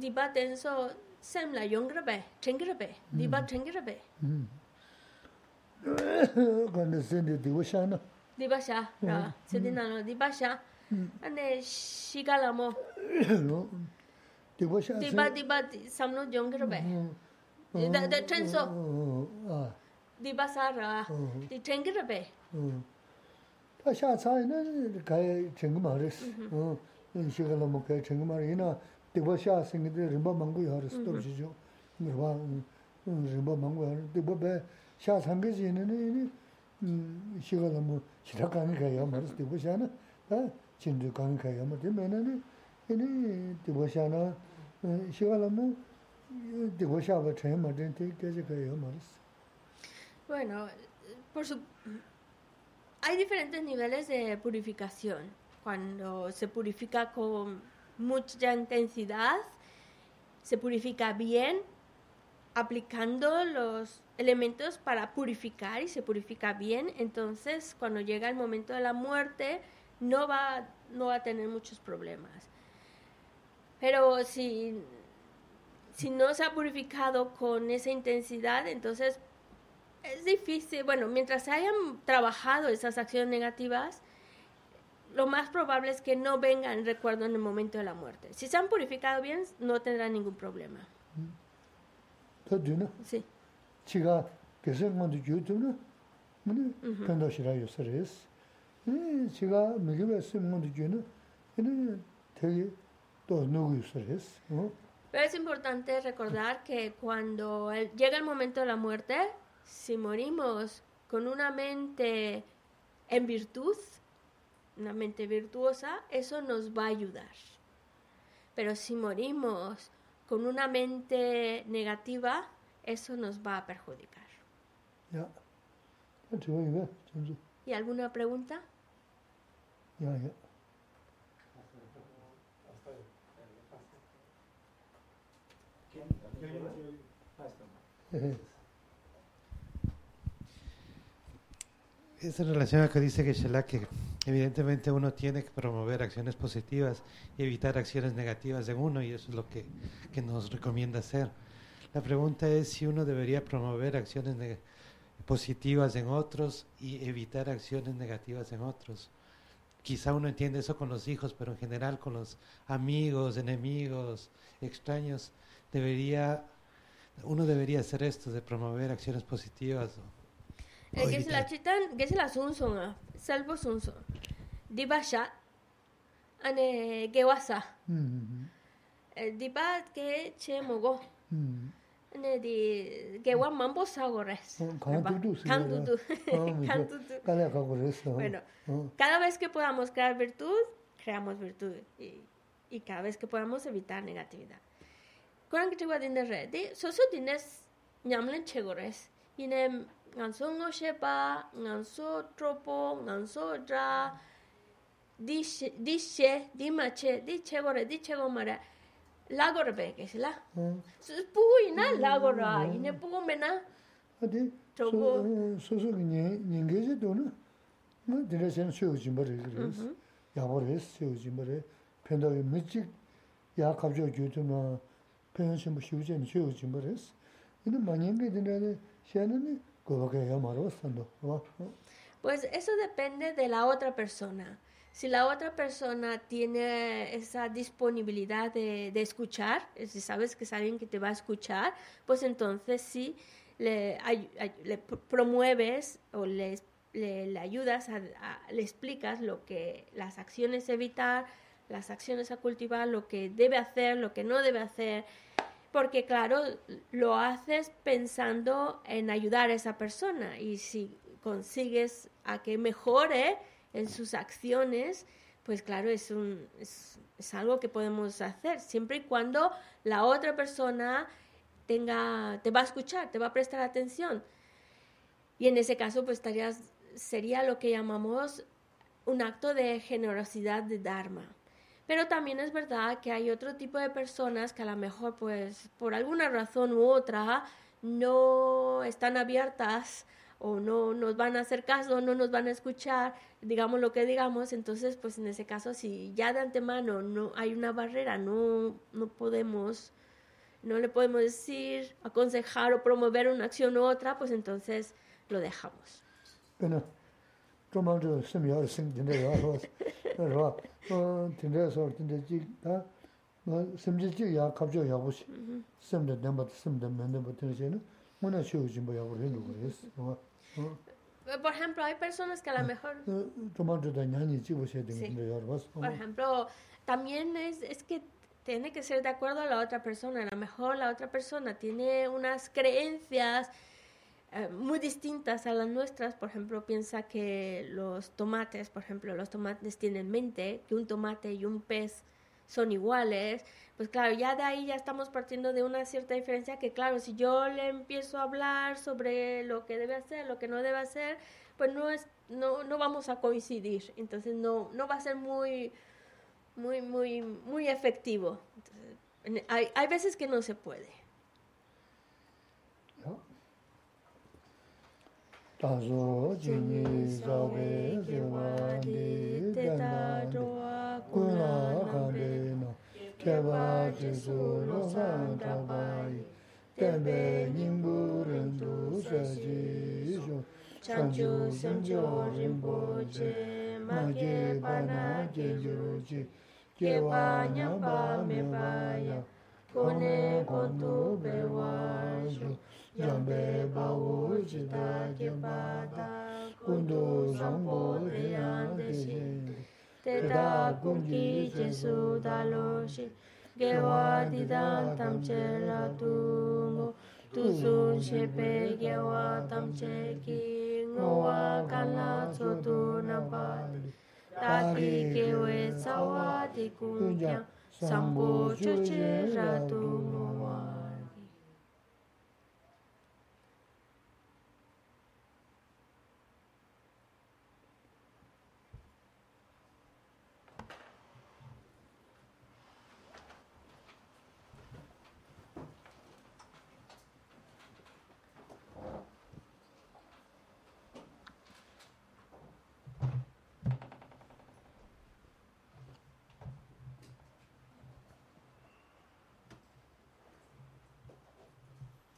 디바 텐소 샘라 용그르베 땡그르베 디바 땡그르베 건데 센데 디오샤나 디바샤 라 세디나노 디바샤 안데 시갈라모 디바샤 디바 디바 삼노 용그르베 다 텐소 디바사라 디 땡그르베 다샤 차이는 가에 땡그 말했어 응 시갈라모 가에 땡그 말이나 tīkpa shā sīngi tī rīmbā māngu yā rī sītō rī chō, rīmbā, rīmbā māngu yā rī, tīkpa bē shā sāngi chī nī nī, shīgā lā mū, shirā kāni kā yā mā rī, tīkpa shā na, chīn rī kāni kā yā mā, tī mē na nī, nī tīkpa shā na, shīgā lā mū, tīkpa shā bā chāyā mā rī, tī kā chī kā yā mā rī. Bueno, por su... Hay diferentes niveles de purificación. Cuando se purifica con mucha intensidad, se purifica bien, aplicando los elementos para purificar y se purifica bien. Entonces, cuando llega el momento de la muerte, no va, no va a tener muchos problemas. Pero si, si no se ha purificado con esa intensidad, entonces es difícil, bueno, mientras hayan trabajado esas acciones negativas, lo más probable es que no vengan recuerdo en el momento de la muerte. Si se han purificado bien, no tendrán ningún problema. Sí. Pero es importante recordar que cuando el- llega el momento de la muerte, si morimos con una mente en virtud, una mente virtuosa, eso nos va a ayudar. Pero si morimos con una mente negativa, eso nos va a perjudicar. Chanzu. ¿Y alguna pregunta? Ya, ya. Es en relación a lo que dice que evidentemente uno tiene que promover acciones positivas y evitar acciones negativas en uno, y eso es lo que, que nos recomienda hacer. La pregunta es si uno debería promover acciones positivas en otros y evitar acciones negativas en otros. Quizá uno entiende eso con los hijos, pero en general con los amigos, enemigos, extraños, debería, uno debería hacer esto, de promover acciones positivas. El que se la chitan, que se la sunson, ah, salvo sunson. Diba ya, ane que wasa. Diba que che mogo. Ane di que wan mambo sagores. Cantutu. Cantutu. Bueno, cada vez que podamos crear virtud, creamos virtud. Y, y cada vez que podamos evitar negatividad. Kurang kichiwa dinde re, di sosu dines nyamlen chegores. 이네 nganso ngoshepa, nganso tropo, nganso dra, di she, di mache, di chegore, di chegomare, lagoro be kesila. Hmm. Pugu ina lagoro, hmm. ina pugu mena tropo. Soso ki nyingeje dona, nga dira sen suyo jimbare kiris, yabare mm-hmm. suyo jimbare, penda yu michik yaa kapchoo gyudu na, penda shimbo shivu jen suyo jimbare. Ina manyenge dina Pues eso depende de la otra persona. Si la otra persona tiene esa disponibilidad de, de escuchar, si sabes que es alguien que te va a escuchar, pues entonces sí le, promueves o le, ayudas, a, le explicas lo que las acciones a evitar, las acciones a cultivar, lo que debe hacer, lo que no debe hacer porque claro, lo haces pensando en ayudar a esa persona y si consigues a que mejore en sus acciones, pues claro, es, un, es, algo que podemos hacer, siempre y cuando la otra persona tenga, te va a escuchar, te va a prestar atención. Y en ese caso, pues estarías, sería lo que llamamos un acto de generosidad de Dharma. Pero también es verdad que hay otro tipo de personas que a lo mejor, pues, por alguna razón u otra, no están abiertas o no nos van a hacer caso, no nos van a escuchar, digamos lo que digamos, entonces, pues en ese caso, si ya de antemano no hay una barrera, no, no podemos, no le podemos decir, aconsejar o promover una acción u otra, pues entonces lo dejamos. 그는 좀만 좀 semyar sim dinde ya ro ro 어 dinde so dinde ji da 뭐 semji ji ya 갑죠 ya 보시 semde 넘버 semde mende boten jene 뭐나 쉬우지 뭐야 우리 해도 그랬어 어 Por ejemplo, hay personas que a lo mejor 좀만 좀 다냐니 지 보셔야 Sí. 되는데 야 봤어 Por ejemplo, también es, es que tiene que ser de acuerdo a la otra persona. A lo mejor la otra persona tiene unas creencias eh, muy distintas a las nuestras. Por ejemplo, piensa que los tomates, por ejemplo, los tomates tienen mente, que un tomate y un pez son iguales. Pues claro, ya de ahí ya estamos partiendo de una cierta diferencia que claro, si yo le empiezo a hablar sobre lo que debe hacer, lo que no debe hacer, pues no es no, no vamos a coincidir. Entonces no, no va a ser muy muy muy muy efectivo. Hay, hay veces que no se puede. 다소 진이 사베 제와디 데다도 꾸나 가베노 케바 제소로 산다바이 템베 님부른도 사지쇼 chanchu senjo rinpoche mage bana gejuji kewa nyamba mebaya kone kontu bewaju yambe bawu jita gyabata kundu sambo riyan deshin teta kungi jesu daloshi gewa didan tamche la tumu tuzun shepe gewa tamche ki ngowa kala chodu nabati tati gewe sawa di. Kungyang sambo chuche la tumu